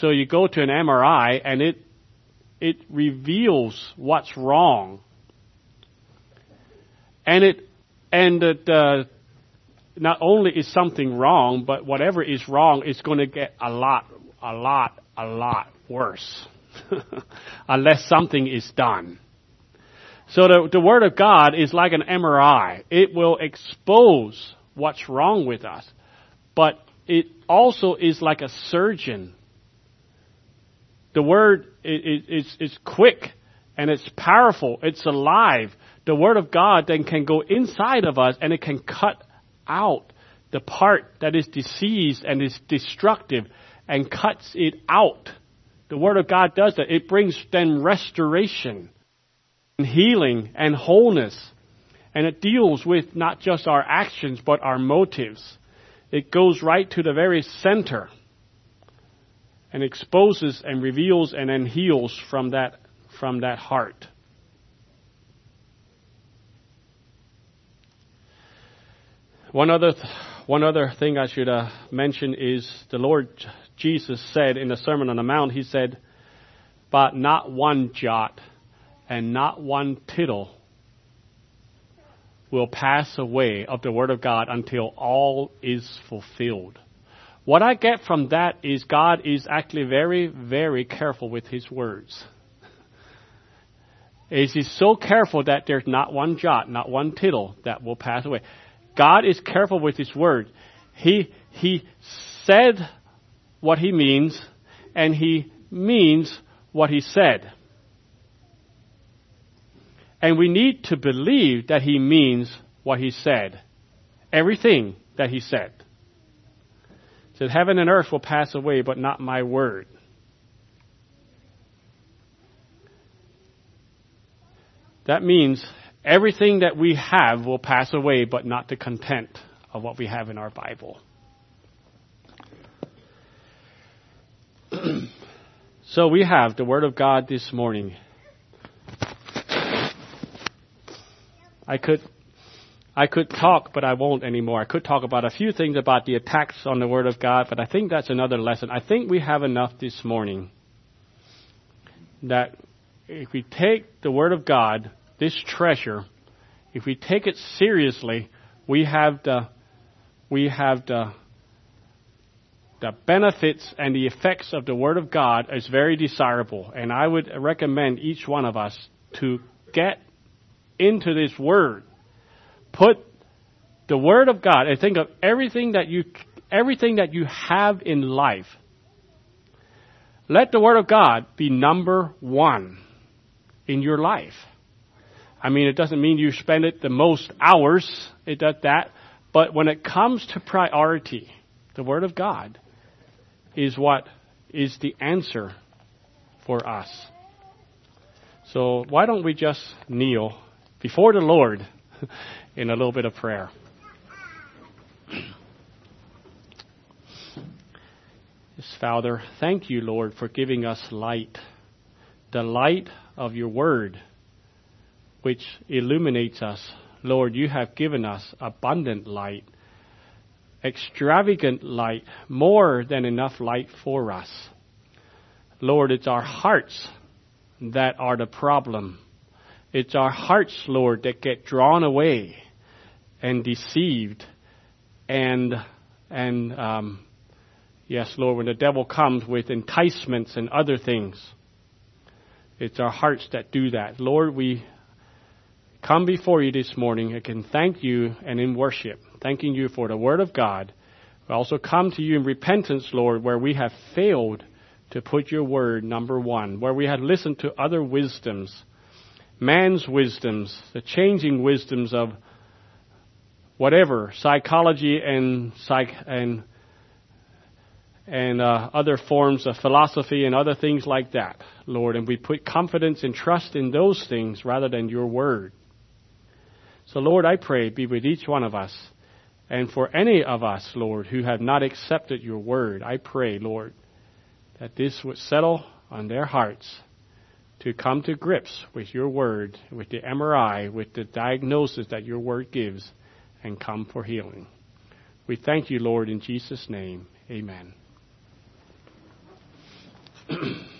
So you go to an MRI and it, it reveals what's wrong. And it, and it, uh, not only is something wrong, but whatever is wrong is going to get a lot, a lot, a lot worse. Unless something is done. So the, the Word of God is like an MRI. It will expose what's wrong with us. But it also is like a surgeon. The Word is, is quick and it's powerful. It's alive. The Word of God then can go inside of us and it can cut out the part that is diseased and is destructive and cuts it out. The Word of God does that. It brings then restoration and healing and wholeness. And it deals with not just our actions, but our motives. It goes right to the very center and exposes and reveals and then heals from that, from that heart. One other, th- one other thing I should uh, mention is the Lord Jesus said in the Sermon on the Mount, He said, But not one jot and not one tittle will pass away of the Word of God until all is fulfilled. What I get from that is God is actually very, very careful with His words. Is He's so careful that there's not one jot, not one tittle that will pass away. God is careful with His word. He, He said what He means, and He means what He said. And we need to believe that He means what He said. Everything that He said. He said, Heaven and earth will pass away, but not my word. That means everything that we have will pass away, but not the content of what we have in our Bible. so we have the Word of God this morning. I could I could talk, but I won't anymore. I could talk about a few things about the attacks on the Word of God, but I think that's another lesson. I think we have enough this morning that if we take the Word of God this treasure, if we take it seriously, we have the, we have the, the benefits and the effects of the Word of God is very desirable. And I would recommend each one of us to get into this Word. Put the Word of God, and think of everything that you, everything that you have in life. Let the Word of God be number one in your life. I mean, it doesn't mean you spend it the most hours. It does that. But when it comes to priority, the Word of God is what is the answer for us. So why don't we just kneel before the Lord in a little bit of prayer? Yes, Father, thank you, Lord, for giving us light, the light of your Word which illuminates us. Lord, you have given us abundant light, extravagant light, more than enough light for us. Lord, it's our hearts that are the problem. It's our hearts, Lord, that get drawn away and deceived and and um, yes, Lord, when the devil comes with enticements and other things, it's our hearts that do that. Lord, we come before you this morning. I can thank you and in worship, thanking you for the Word of God. We also come to you in repentance, Lord, where we have failed to put your Word number one, where we have listened to other wisdoms, man's wisdoms, the changing wisdoms of whatever psychology and psych and and uh, other forms of philosophy and other things like that, Lord. And we put confidence and trust in those things rather than your word. So, Lord, I pray, be with each one of us. And for any of us, Lord, who have not accepted your word, I pray, Lord, that this would settle on their hearts to come to grips with your word, with the MRI, with the diagnosis that your word gives, and come for healing. We thank you, Lord, in Jesus' name. Amen.